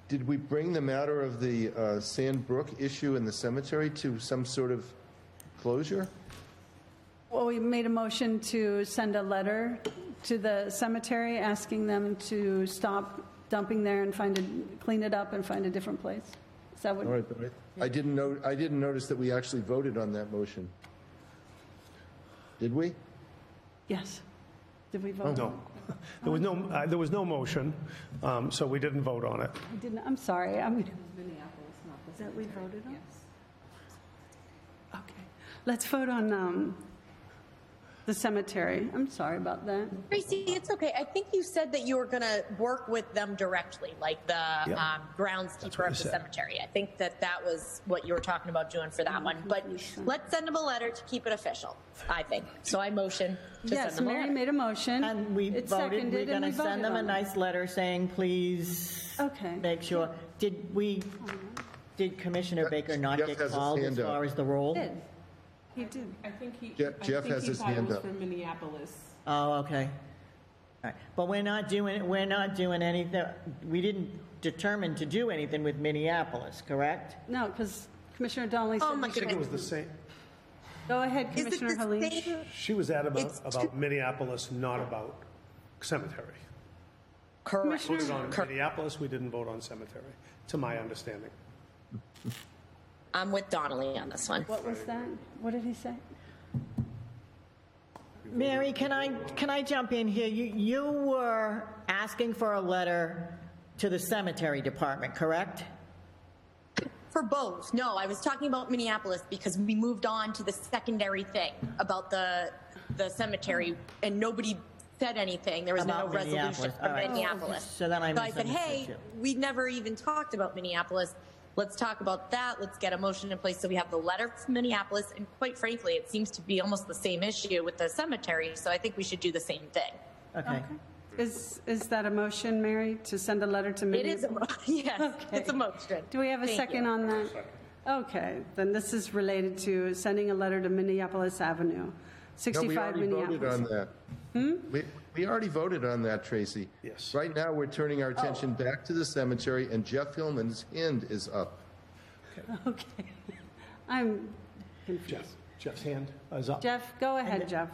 Did we bring the matter of the uh, Sand Brook issue in the cemetery to some sort of closure? Well, we made a motion to send a letter to the cemetery asking them to stop dumping there and find a, clean it up and find a different place. Is that what? All right, but I I didn't know, I didn't notice that we actually voted on that motion. Did we? Yes. Did we vote? No. There was no, uh, there was no motion, um, so we didn't vote on it. We didn't, I'm sorry, I'm, Minneapolis, not the. that we voted on? Yes. Okay. Let's vote on um, the cemetery. I'm sorry about that. Tracy, it's okay. I think you said that you were going to work with them directly, like the Yeah. um, groundskeeper what of the said. cemetery. I think that that was what you were talking about doing for that one. But let's send them a letter to keep it official, I think. So I motion to Yes, send them a Mary letter. made a motion. And we It's voted, we're going to we send them a on it. nice letter saying, please. Okay. Make sure, did we, did Commissioner Baker not Jeff get called as hand up. far as the role? Did. He did. I think he, Je- I Jeff think has he his thought it hand was up. for Minneapolis. Oh, okay. All right, but we're not doing, we're not doing anything, we didn't determine to do anything with Minneapolis, correct? No, because Commissioner Donnelly oh said. Oh, my we should- I think it was the same, Go ahead, Is it Commissioner the Helene. same? she was at about, It's about Minneapolis, not about cemetery. Correct. Voted on Minneapolis, we didn't vote on cemetery, to my understanding. I'm with Donnelly on this one. What was that? What did he say? Mary, can I, can I jump in here? You, you were asking for a letter to the cemetery department, correct? For both. No, I was talking about Minneapolis because we moved on to the secondary thing about the the cemetery, and nobody said anything. There was no About resolution Minneapolis. from All right. Minneapolis. So then I So I said, misunderstood hey, you. we never even talked about Minneapolis. Let's talk about that. Let's get a motion in place so we have the letter from Minneapolis. And quite frankly, it seems to be almost the same issue with the cemetery. So I think we should do the same thing. Okay. Is, is that a motion, Mary, to send a letter to It is a Minneapolis? mo- yes, Okay. it's a motion. Do we have a Thank second you. on that? Okay, then this is related to sending a letter to Minneapolis Avenue, No, we 65 already voted on Minneapolis. that. Hmm? We, we already voted on that, Tracy. Yes. Right now, we're turning our attention back to the cemetery, and Jeff Hillman's hand is up. Okay. I'm Jeff, confused. Jeff's hand is up. Jeff, go ahead, Jeff.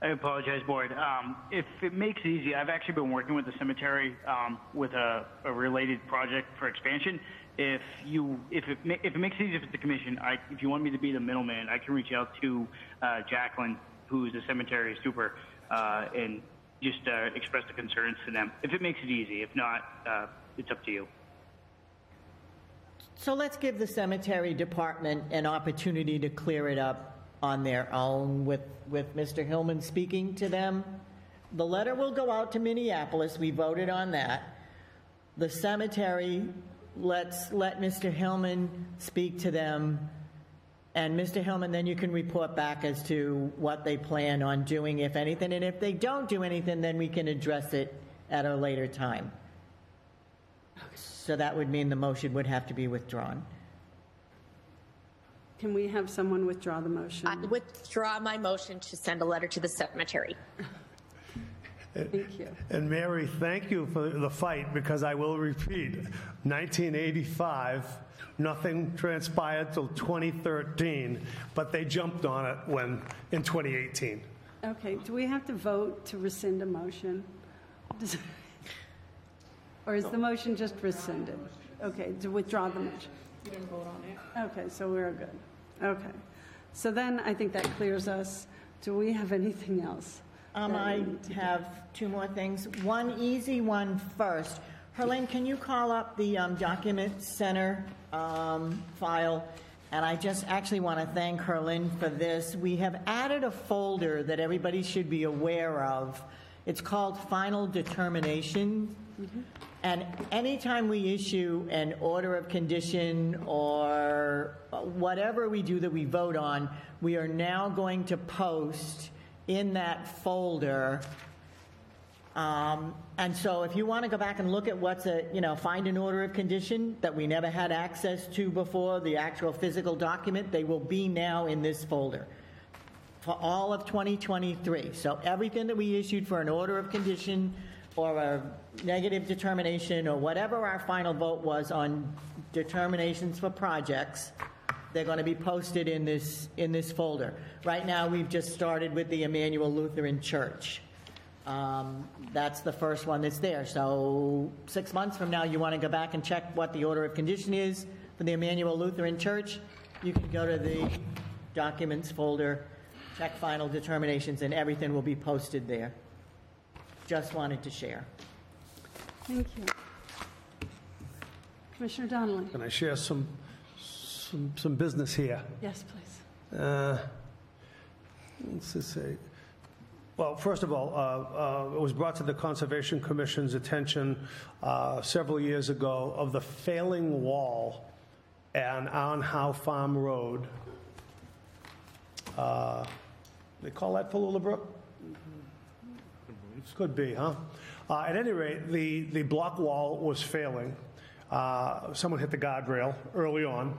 I apologize, board. Um, if it makes it easy, I've actually been working with the cemetery um, with a, a related project for expansion. If you, if it, ma- if it makes it easy for the commission, I, if you want me to be the middleman, I can reach out to uh, Jacqueline, who's the cemetery super, uh, and just uh, express the concerns to them. If it makes it easy, if not, uh, it's up to you. So let's give the cemetery department an opportunity to clear it up on their own with, with Mr. Hillman speaking to them. The letter will go out to Minneapolis, we voted on that. The cemetery, let's let Mr. Hillman speak to them. And Mr. Hillman, then you can report back as to what they plan on doing, if anything. And if they don't do anything, then we can address it at a later time. So that would mean the motion would have to be withdrawn. Can we have someone withdraw the motion? I withdraw my motion to send a letter to the cemetery. Thank you. And Mary, thank you for the fight, because I will repeat, 1985, nothing transpired till 2013, but they jumped on it when, in 2018. Okay, do we have to vote to rescind a motion? Does- Or is the motion just rescinded? Okay, to withdraw the motion? You didn't vote on it. Okay, so we're good. Okay. So then I think that clears us. Do we have anything else? Um, I need to do? have two more things. One easy one first. Herlene, can you call up the um, document center um, file? And I just actually want to thank Herlene for this. We have added a folder that everybody should be aware of. It's called Final Determination. And anytime we issue an order of condition or whatever we do that we vote on, we are now going to post in that folder. Um, and so if you want to go back and look at what's a, you know, find an order of condition that we never had access to before, the actual physical document, they will be now in this folder for all of 2023. So everything that we issued for an order of condition or a negative determination or whatever our final vote was on determinations for projects, they're going to be posted in this, in this folder. Right now, we've just started with the Emmanuel Lutheran Church. Um, That's the first one that's there. So six months from now, you want to go back and check what the order of condition is for the Emmanuel Lutheran Church, you can go to the documents folder, check final determinations, and everything will be posted there. Just wanted to share. Thank you. Commissioner Donnelly? Can I share some, some, some business here? Yes, please. Uh, let's just say, well, first of all, uh, uh, it was brought to the Conservation Commission's attention uh, several years ago of the failing wall and Arnhow Farm Road. Uh, They call that Falulah Brook? Could be, huh? Uh, At any rate, the, the block wall was failing. Uh, Someone hit the guardrail early on,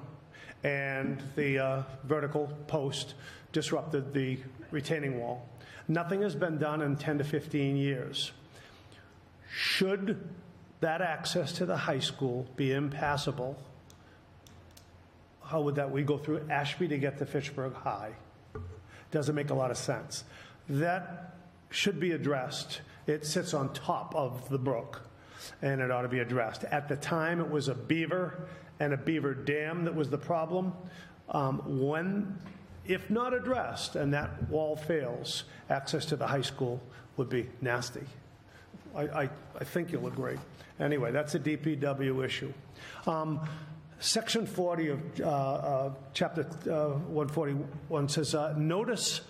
and the vertical post disrupted the retaining wall. Nothing has been done in 10 to 15 years. Should that access to the high school be impassable, how would that, we go through Ashby to get to Fitchburg High? Doesn't make a lot of sense. That should be addressed. It sits on top of the brook, and it ought to be addressed. At the time, it was a beaver and a beaver dam that was the problem. Um, When, if not addressed, and that wall fails, access to the high school would be nasty. I, I, I think you'll agree. Anyway, that's a DPW issue. Um, Section 40 of uh, uh, Chapter uh, 141 says, uh, notice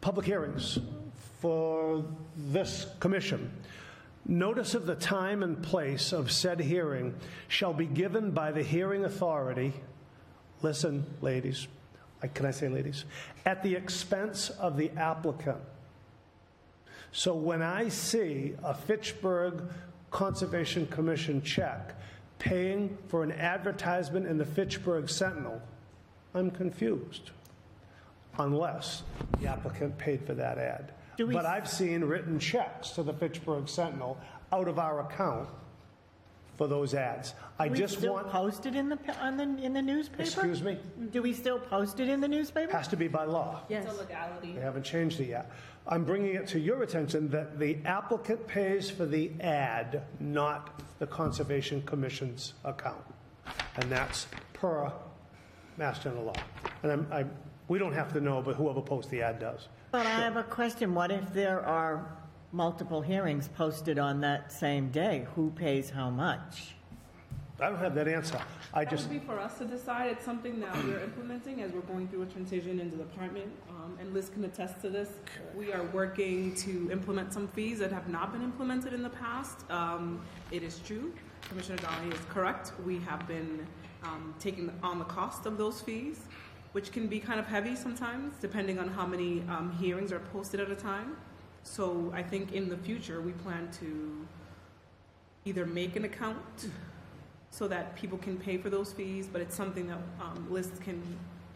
public hearings for this commission. Notice of the time and place of said hearing shall be given by the hearing authority, listen, ladies, can I say ladies? At the expense of the applicant. So when I see a Fitchburg Conservation Commission check paying for an advertisement in the Fitchburg Sentinel, I'm confused, unless the applicant paid for that ad. Do we- But I've seen written checks to the Fitchburg Sentinel out of our account for those ads. I Do we just still want, post it in the, pa- on the, in the newspaper? excuse me, Do we still post it in the newspaper? has to be by law. It's a legality. They haven't changed it yet. I'm bringing it to your attention that the applicant pays for the ad, not the Conservation Commission's account. And that's per Mass General Law. And I'm, I, we don't have to know, but whoever posts the ad does. But I have a question. What if there are multiple hearings posted on that same day? Who pays how much? I don't have that answer. I That just, would be for us to decide. It's something that we're implementing as we're going through a transition in the department. Um, and Liz can attest to this. We are working to implement some fees that have not been implemented in the past. Um, it is true. Commissioner Downey is correct. We have been um, taking on the cost of those fees, which can be kind of heavy sometimes, depending on how many um, hearings are posted at a time. So I think in the future, we plan to either make an account so that people can pay for those fees, but it's something that um, Liz can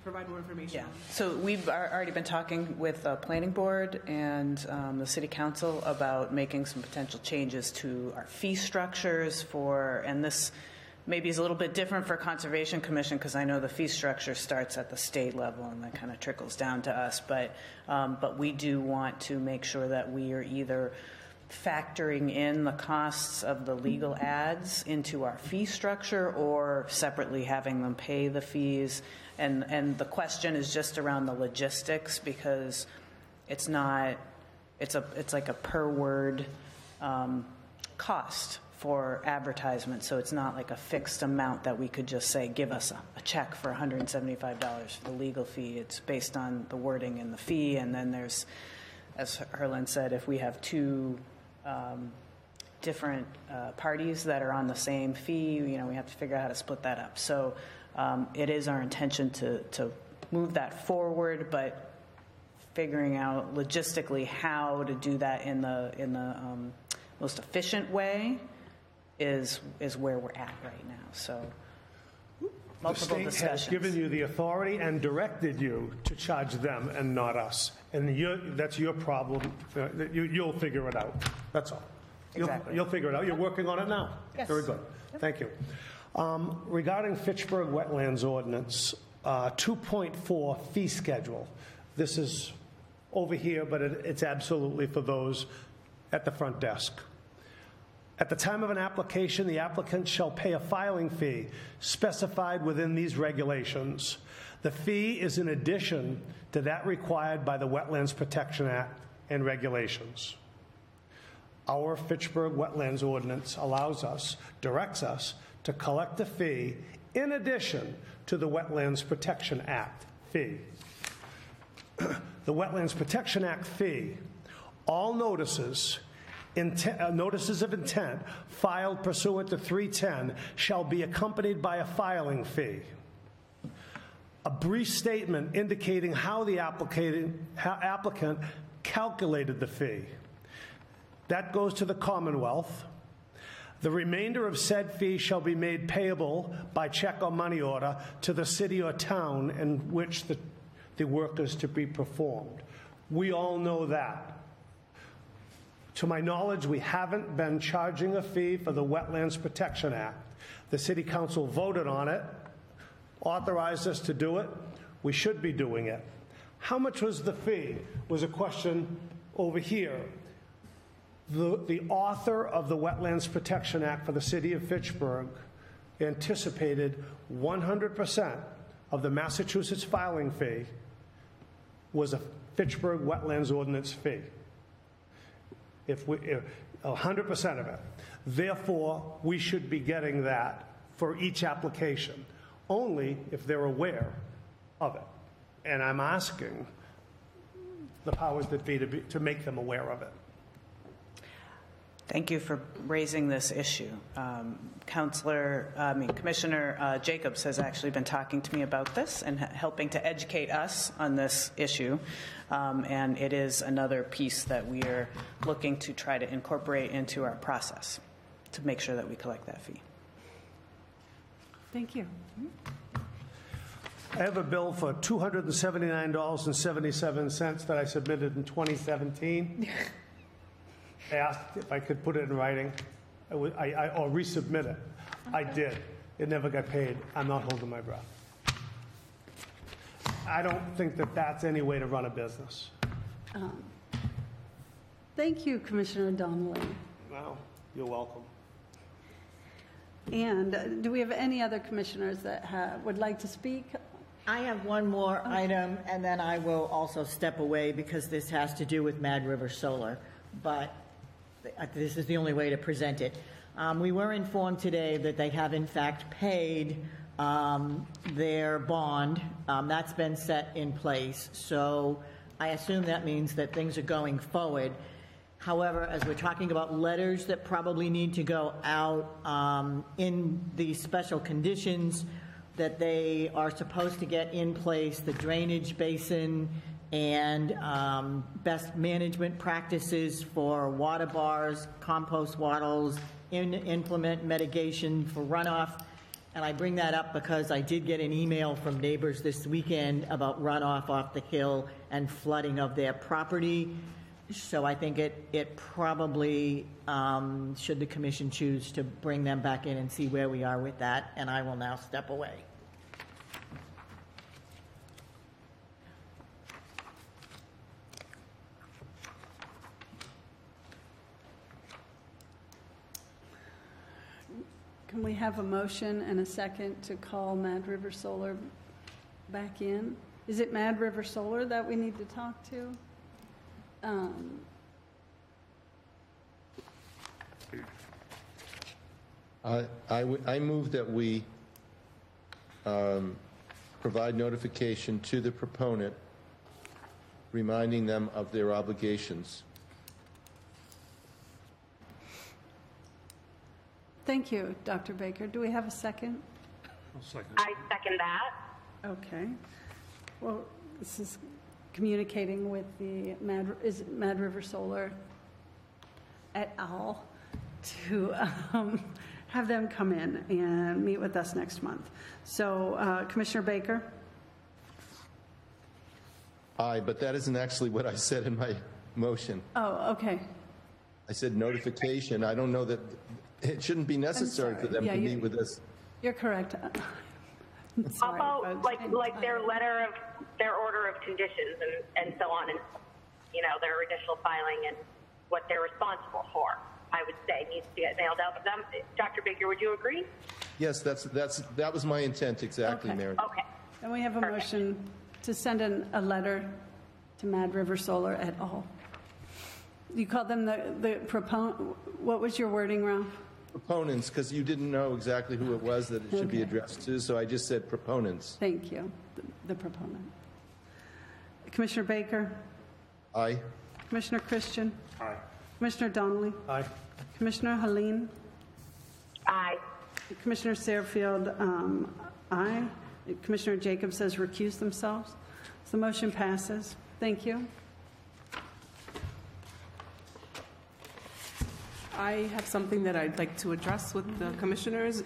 provide more information Yeah, on. so we've al- already been talking with the planning board and um, the city council about making some potential changes to our fee structures for, and this maybe is a little bit different for Conservation Commission, because I know the fee structure starts at the state level and then kind of trickles down to us, but, um, but we do want to make sure that we are either factoring in the costs of the legal ads into our fee structure or separately having them pay the fees. And, and the question is just around the logistics because it's not, it's a, it's like a per word um, cost for advertisement. So it's not like a fixed amount that we could just say, give us a, a check for $175 for the legal fee. It's based on the wording in the fee. And then there's, as Herlene said, if we have two um, different uh, parties that are on the same fee, you know, we have to figure out how to split that up. So um, it is our intention to, to move that forward, but figuring out logistically how to do that in the, in the um, most efficient way is, is where we're at right now. So the multiple state has given you the authority and directed you to charge them and not us. And you that's your problem. Uh, You, you'll figure it out. That's all. You'll- Exactly. You'll figure it out. You're working on it now. Yes. Very good. Thank you. Um, Regarding Fitchburg Wetlands Ordinance, uh, 2.4 fee schedule. This is over here, but it- it's absolutely for those at the front desk. At the time of an application, the applicant shall pay a filing fee specified within these regulations. The fee is in addition to that required by the Wetlands Protection Act and regulations. Our Fitchburg Wetlands Ordinance allows us, directs us, to collect a fee in addition to the Wetlands Protection Act fee. the Wetlands Protection Act fee, all notices, intent, uh, notices of intent filed pursuant to 310 shall be accompanied by a filing fee. A brief statement indicating how the applicant, how applicant calculated the fee. That goes to the Commonwealth. The remainder of said fee shall be made payable by check or money order to the city or town in which the, the work is to be performed. We all know that. To my knowledge, we haven't been charging a fee for the Wetlands Protection Act. The city council voted on it, authorized us to do it. We should be doing it. How much was the fee? Was a question over here. The, the author of the Wetlands Protection Act for the city of Fitchburg anticipated 100% of the Massachusetts filing fee was a Fitchburg Wetlands Ordinance fee. If we, if, 100% of it. Therefore, we should be getting that for each application, only if they're aware of it. And I'm asking the powers that be to, be, to make them aware of it. Thank you for raising this issue. Um, Counselor, I mean, Commissioner uh, Jacobs has actually been talking to me about this and h- helping to educate us on this issue. Um, and it is another piece that we are looking to try to incorporate into our process to make sure that we collect that fee. Thank you. I have a bill for $279.77 that I submitted in 2017. I asked if I could put it in writing, I would- I- I- or resubmit it. I did. It never got paid. I'm not holding my breath. I don't think that that's any way to run a business. Um, Thank you, Commissioner Donnelly. Well, you're welcome. And uh, do we have any other commissioners that ha- would like to speak? I have one more item, and then I will also step away because this has to do with Mad River Solar. But this is the only way to present it. Um, We were informed today that they have in fact paid um, their bond. Um, That's been set in place. So I assume that means that things are going forward. However, as we're talking about letters that probably need to go out um, in the special conditions, that they are supposed to get in place the drainage basin and um, best management practices for water bars, compost wattles, in- implement mitigation for runoff. And I bring that up because I did get an email from neighbors this weekend about runoff off the hill and flooding of their property. So I think it, it probably, um, should the commission choose to bring them back in and see where we are with that, and I will now step away. Can we have a motion and a second to call Mad River Solar back in? Is it Mad River Solar that we need to talk to? Um, I, I move that we um, provide notification to the proponent, reminding them of their obligations. Thank you, Dr. Baker. Do we have a second? I second that. Okay. Well, this is communicating with the Mad, is it Mad River Solar et al. to um, have them come in and meet with us next month. So uh, Commissioner Baker? Aye, but that isn't actually what I said in my motion. Oh, okay. I said notification. I don't know that, it shouldn't be necessary for them Yeah, to you- meet with us. You're correct. Sorry, How about like like their letter of their order of conditions and, and so on, and you know their initial filing and what they're responsible for. I would say needs to get nailed out. But um, them, Dr. Baker, would you agree? Yes, that's, that's, that was my intent exactly, Okay. Mary. Okay. And we have a motion to send in a letter to Mad River Solar et al. You called them the, the proponent, what was your wording, Ralph? Proponents, because you didn't know exactly who it was that it should be Okay. addressed to, so I just said proponents. Thank you, the- the proponent. Commissioner Baker, Aye. Commissioner Christian, Aye. Commissioner Donnelly, Aye. Commissioner Helene, Aye. Commissioner Sarfield, um, aye. Commissioner Jacobs says recuse themselves. So the motion passes. Thank you. I have something that I'd like to address with the commissioners.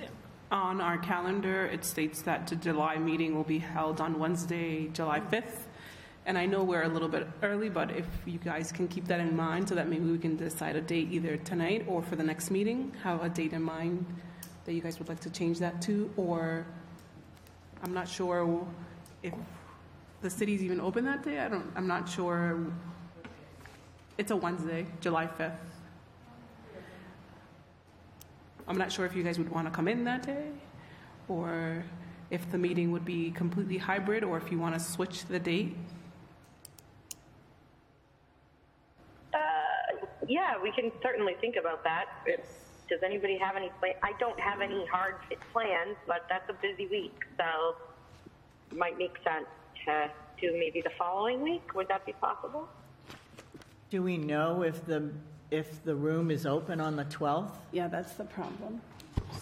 On our calendar, it states that the July meeting will be held on Wednesday, July 5th. And I know we're a little bit early, but if you guys can keep that in mind so that maybe we can decide a date either tonight or for the next meeting, have a date in mind that you guys would like to change that to, or I'm not sure if the city's even open that day. I don't, I'm not sure. It's a Wednesday, July 5th. I'm not sure if you guys would want to come in that day, or if the meeting would be completely hybrid, or if you want to switch the date. Uh, yeah, we can certainly think about that. If, does anybody have any plan? I don't have any hard plans, but that's a busy week, so it might make sense to do maybe the following week. Would that be possible? Do we know if the, if the room is open on the 12th? Yeah, that's the problem.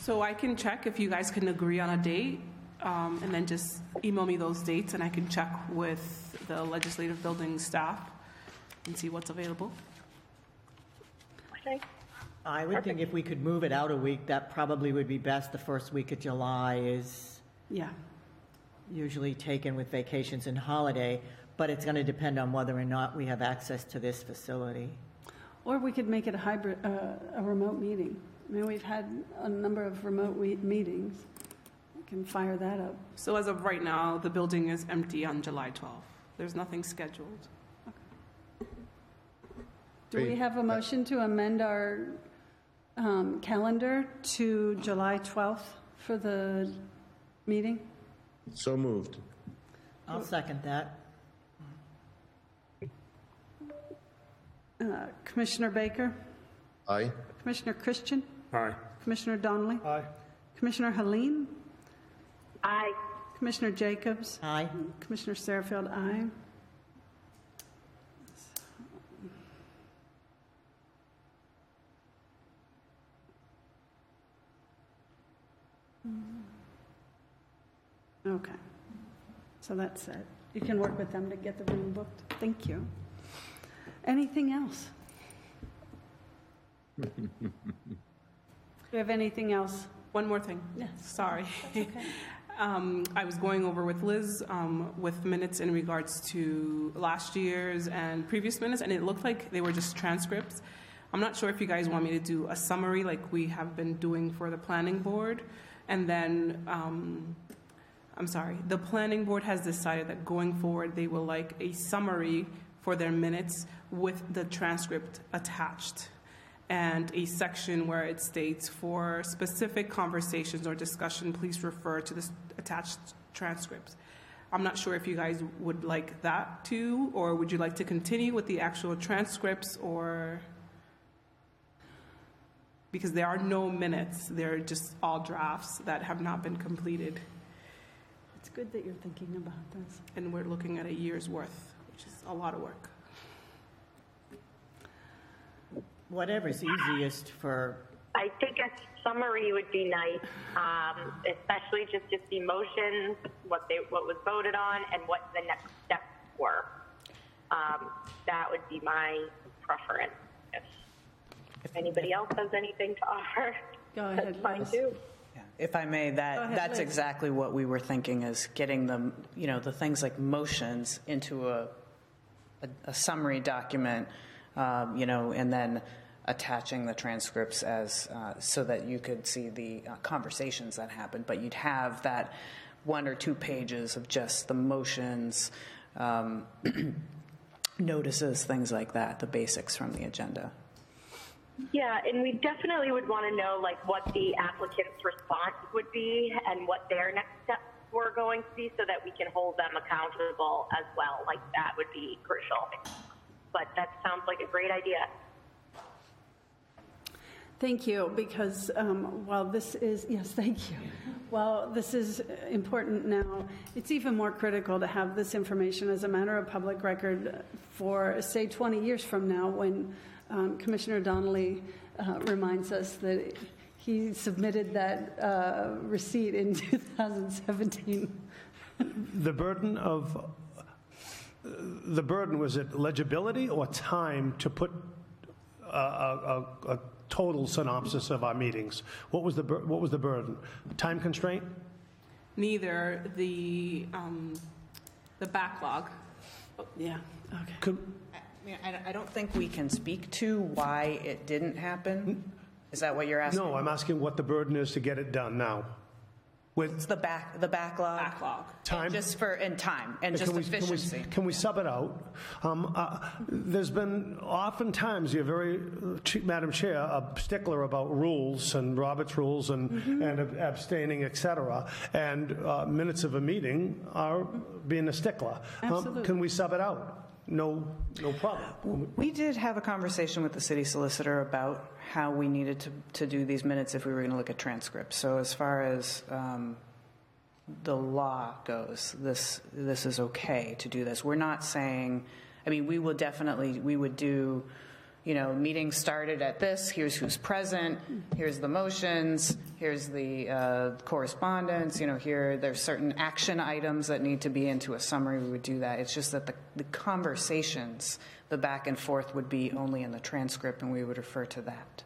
So I can check if you guys can agree on a date, um, and then just email me those dates, and I can check with the legislative building staff and see what's available. Okay. I would think if we could move it out a week, that probably would be best. The first week of July is Yeah. usually taken with vacations and holiday, but it's going to depend on whether or not we have access to this facility. Or we could make it a hybrid, uh, a remote meeting. I mean, we've had a number of remote we- meetings. We can fire that up. So as of right now, the building is empty on July 12th. There's nothing scheduled. Do we Great. have a motion to amend our um, calendar to July 12th for the meeting? So moved. I'll second that. Uh, Commissioner Baker, Aye. Commissioner Christian, Aye. Commissioner Donnelly, Aye. Commissioner Helene, Aye. Commissioner Jacobs, Aye. Commissioner Sarfield, aye. Okay. So that's it. You can work with them to get the room booked. Thank you. Anything else? Do you have anything else? One more thing. Yes. Sorry. Um, I was going over with Liz um, with minutes in regards to last year's and previous minutes, and it looked like they were just transcripts. I'm not sure if you guys want me to do a summary like we have been doing for the planning board, and then, um, I'm sorry, the planning board has decided that going forward, they will like a summary for their minutes with the transcript attached and a section where it states for specific conversations or discussion, please refer to the attached transcripts. I'm not sure if you guys would like that too, or would you like to continue with the actual transcripts or? Because there are no minutes, they're just all drafts that have not been completed. It's good that you're thinking about this. And we're looking at a year's worth, a lot of work. Whatever's easiest for, I think a summary would be nice, um, especially just to see motions, what they, what was voted on, and what the next steps were. Um, that would be my preference. If, if anybody else has anything to offer, Go ahead, that's fine Liz. too. If I may, that, ahead, that's Liz. exactly what we were thinking is getting them, you know, the things like motions into a, a, a summary document, um, you know, and then attaching the transcripts as, uh, so that you could see the uh, conversations that happened. But you'd have that one or two pages of just the motions, um, notices, things like that, the basics from the agenda. Yeah, and we definitely would want to know like what the applicant's response would be and what their next steps were going to be so that we can hold them accountable as well. Like that would be crucial. But that sounds like a great idea. Thank you, because um, while this is, yes, thank you. Well, this is important now. It's even more critical to have this information as a matter of public record for, say, 20 years from now, when um, Commissioner Donnelly uh, reminds us that he submitted that uh, receipt in 2017. The burden of, the burden, was it legibility or time to put a, a, a- a total synopsis of our meetings? What was the, bur- what was the burden? Time constraint? Neither the, um, the backlog. Yeah, okay. Could, I mean, I I don't think we can speak to why it didn't happen. Is that what you're asking? no, I'm asking what the burden is to get it done now. With It's the back, the backlog. Backlog. time? Just for, and time, and just Can we- can we- efficiency. Can we sub it out? Um, uh, There's been, oftentimes, you're very, uh, Ch- Madam Chair, a stickler about rules and Robert's rules and Mm-hmm. and abstaining, et cetera, and uh, minutes of a meeting are being a stickler. Um, Absolutely. Can we sub it out? No, no problem. We did have a conversation with the city solicitor about how we needed to, to do these minutes if we were going to look at transcripts. So as far as um, the law goes, this, this is okay to do this. We're not saying, I mean, we will definitely, we would do, you know, meeting started at this, here's who's present, here's the motions, here's the uh, correspondence, you know, here, there's certain action items that need to be into a summary, we would do that. It's just that the, the conversations, the back and forth would be only in the transcript, and we would refer to that.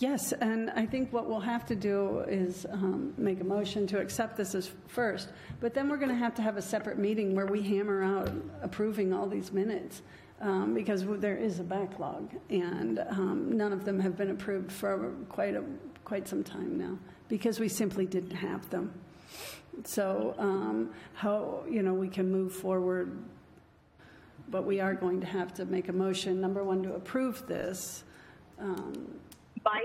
Yes, and I think what we'll have to do is um, make a motion to accept this as first, but then we're going to have to have a separate meeting where we hammer out approving all these minutes, um, because there is a backlog, and um, none of them have been approved for quite a, quite some time now, because we simply didn't have them. So um, how, you know, we can move forward, but we are going to have to make a motion, number one, to approve this, um, Mike,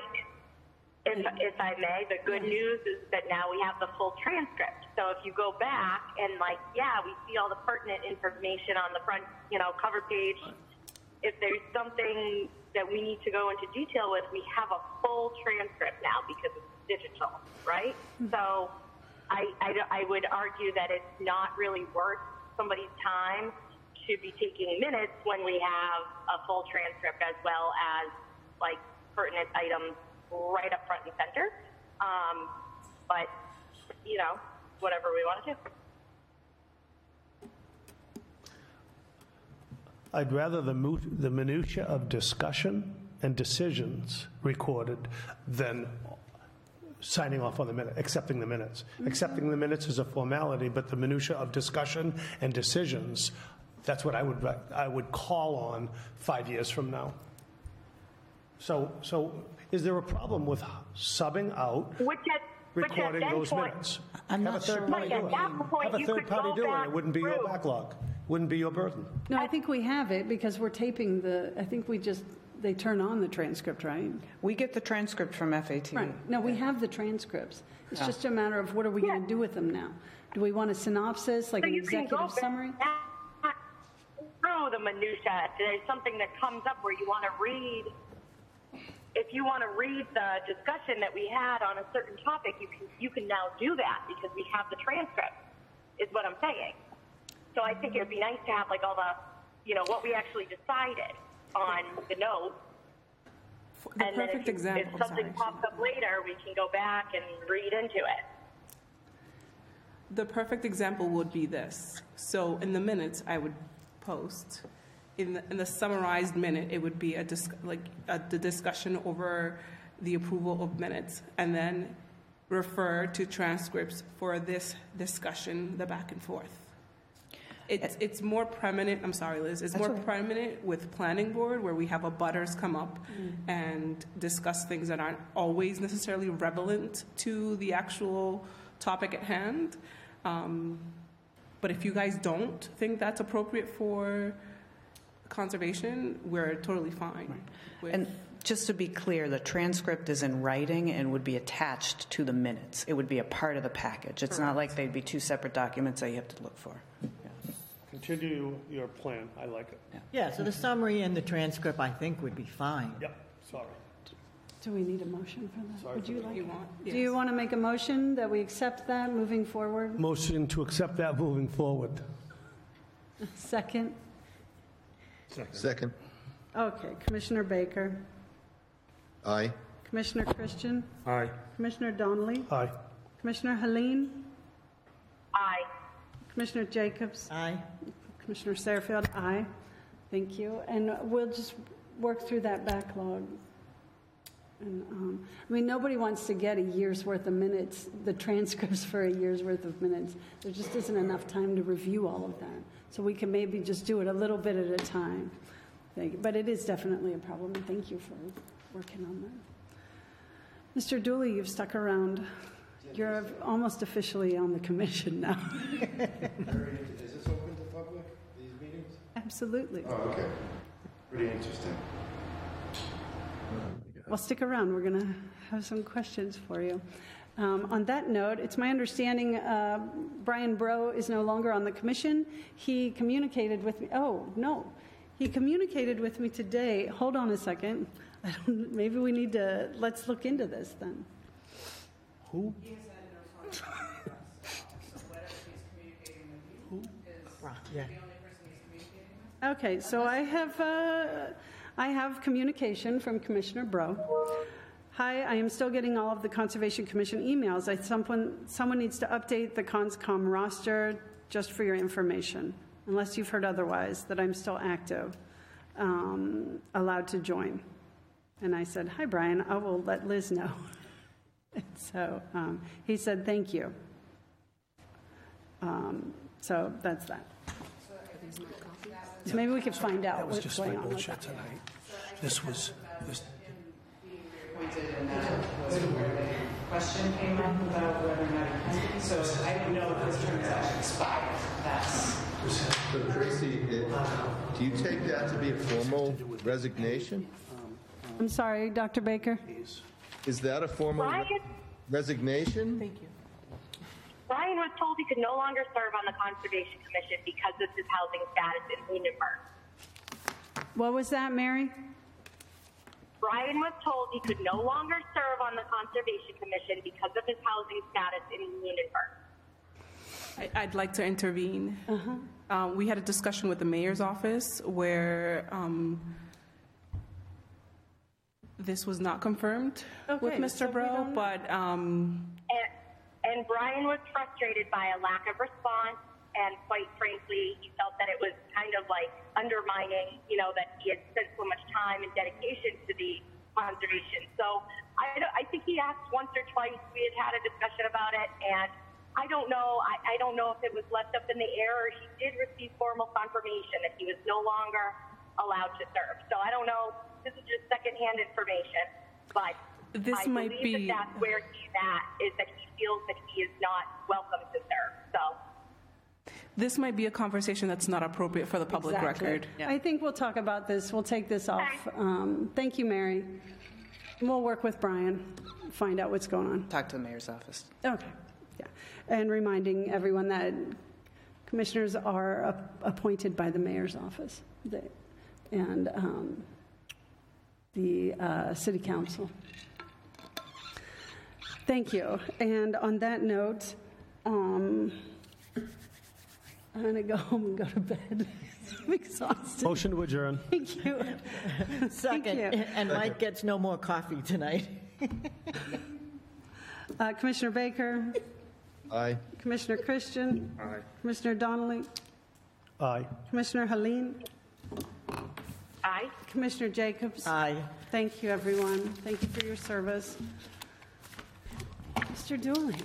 if, if I may, the good news is that now we have the full transcript. So if you go back and like, yeah, we see all the pertinent information on the front, you know, cover page. If there's something that we need to go into detail with, we have a full transcript now because it's digital, right? Hmm. So I, I, I would argue that it's not really worth somebody's time to be taking minutes when we have a full transcript as well as like pertinent items right up front and center. Um, but, you know, whatever we want to do. I'd rather the the minutia of discussion and decisions recorded than signing off on the minute, accepting the minutes. Accepting the minutes is a formality, but the minutia of discussion and decisions, that's what I would, I would call on five years from now. So, so is there a problem with subbing out, Which at, which at recording that those point, minutes? I'm Have a not sure third what party Mike, at it. that point, Have a you third could party go do it. back It wouldn't be your through. backlog, wouldn't be your burden. No, I think we have it because we're taping the, I think we just, they turn on the transcript, right? We get the transcript from FAT. Right. No, we have the transcripts. It's Yeah. just a matter of what are we going to do with them now? Do we want a synopsis, like so an you can go executive summary? back through the minutia. If there's something that comes up where you want to read, if you want to read the discussion that we had on a certain topic, you can you can now do that because we have the transcript. Is what I'm saying. So I think it would be nice to have like all the, you know, what we actually decided on the notes. The and then perfect if, example, if something sorry. pops up later, we can go back and read into it. The perfect example would be this. So in the minutes, I would post, in the, in the summarized minute, it would be a dis, like a, the discussion over the approval of minutes, and then refer to transcripts for this discussion, the back and forth. It's, it's more prominent, I'm sorry, Liz, it's more prominent with planning board where we have abutters come up and discuss things that aren't always necessarily relevant to the actual topic at hand. Um, but if you guys don't think that's appropriate for conservation, we're totally fine. with- And just to be clear, the transcript is in writing and would be attached to the minutes. It would be a part of the package. It's not like they'd be two separate documents that you have to look for. Continue your plan, I like it. Yeah, so the summary and the transcript, I think, would be fine. Yep, sorry. Do we need a motion for that? Would you like? You want? Do you want to make a motion that we accept that moving forward? Motion to accept that moving forward. Second? Second. Okay, Commissioner Baker, Aye. Commissioner Christian, Aye. Commissioner Donnelly, Aye. Commissioner Helene, Aye. Commissioner Jacobs, Aye. Commissioner Satterfield, aye. Thank you. And we'll just work through that backlog. And, um, I mean, nobody wants to get a year's worth of minutes, the transcripts for a year's worth of minutes. There just isn't enough time to review all of that. So we can maybe just do it a little bit at a time. Thank you. But it is definitely a problem, and thank you for working on that. Mr. Dooling, you've stuck around. You're almost officially on the commission now. Is this open to public, these meetings? Absolutely. Oh, okay. Pretty interesting. Well, stick around. We're going to have some questions for you. Um, on that note, it's my understanding uh, Brian Bro is no longer on the commission. He communicated with me. Oh, no. He communicated with me today. Hold on a second. I don't, maybe we need to, let's look into this then. Who? Yeah. Okay, so I have, uh, I have communication from Commissioner Bro. Hi, I am still getting all of the Conservation Commission emails. I, someone, someone needs to update the CONSCOM roster just for your information, unless you've heard otherwise, that I'm still active, um, allowed to join. And I said, Hi, Brian, I will let Liz know. And so um, he said, Thank you. Um, so that's that. So maybe we could find out That was what's just my going on with bullshit tonight. This was, this, appointed and that was where the question came up about whether or not he can. So I don't know if his term is actually expired. That's. So Tracy, it- do you take that to be a formal resignation? I'm sorry, Dr. Baker? Is that a formal re- resignation? Thank you. Brian was told he could no longer serve on the Conservation Commission because of his housing status in Lunenburg. What was that, Mary? Brian was told he could no longer serve on the Conservation Commission because of his housing status in Lunenburg. I- I'd like to intervene. Uh, We had a discussion with the mayor's office where um, this was not confirmed with Okay, so Mr. we Bro, but um, And, and Brian was frustrated by a lack of response, and quite frankly, he felt that it was kind of like undermining, you know, that he had spent so much time and dedication to the conservation. So I, don't- I think he asked once or twice. We had had a discussion about it, and I don't know. I, I don't know if it was left up in the air or he did receive formal confirmation that he was no longer allowed to serve. So I don't know. This is just secondhand information, but This I might believe be- that that's where he's at is that he feels that he is not welcome to serve. So. This might be a conversation that's not appropriate for the public Exactly. record. I think we'll talk about this. We'll take this off. Um, Thank you, Mary. We'll work with Brian, find out what's going on. Talk to the mayor's office. Okay, yeah. And reminding everyone that commissioners are ap- appointed by the mayor's office They- and um, the uh, city council. Thank you. And on that note, um, I'm going to go home and go to bed. I'm exhausted. motion to adjourn. Thank you. Second, you. and Mike gets no more coffee tonight. Uh, Commissioner Baker, Aye. Commissioner Christian. Aye. Commissioner Donnelly, Aye. Commissioner Helene, Aye. Commissioner Jacobs. Aye. Thank you, everyone. Thank you for your service. Mr. Dooling.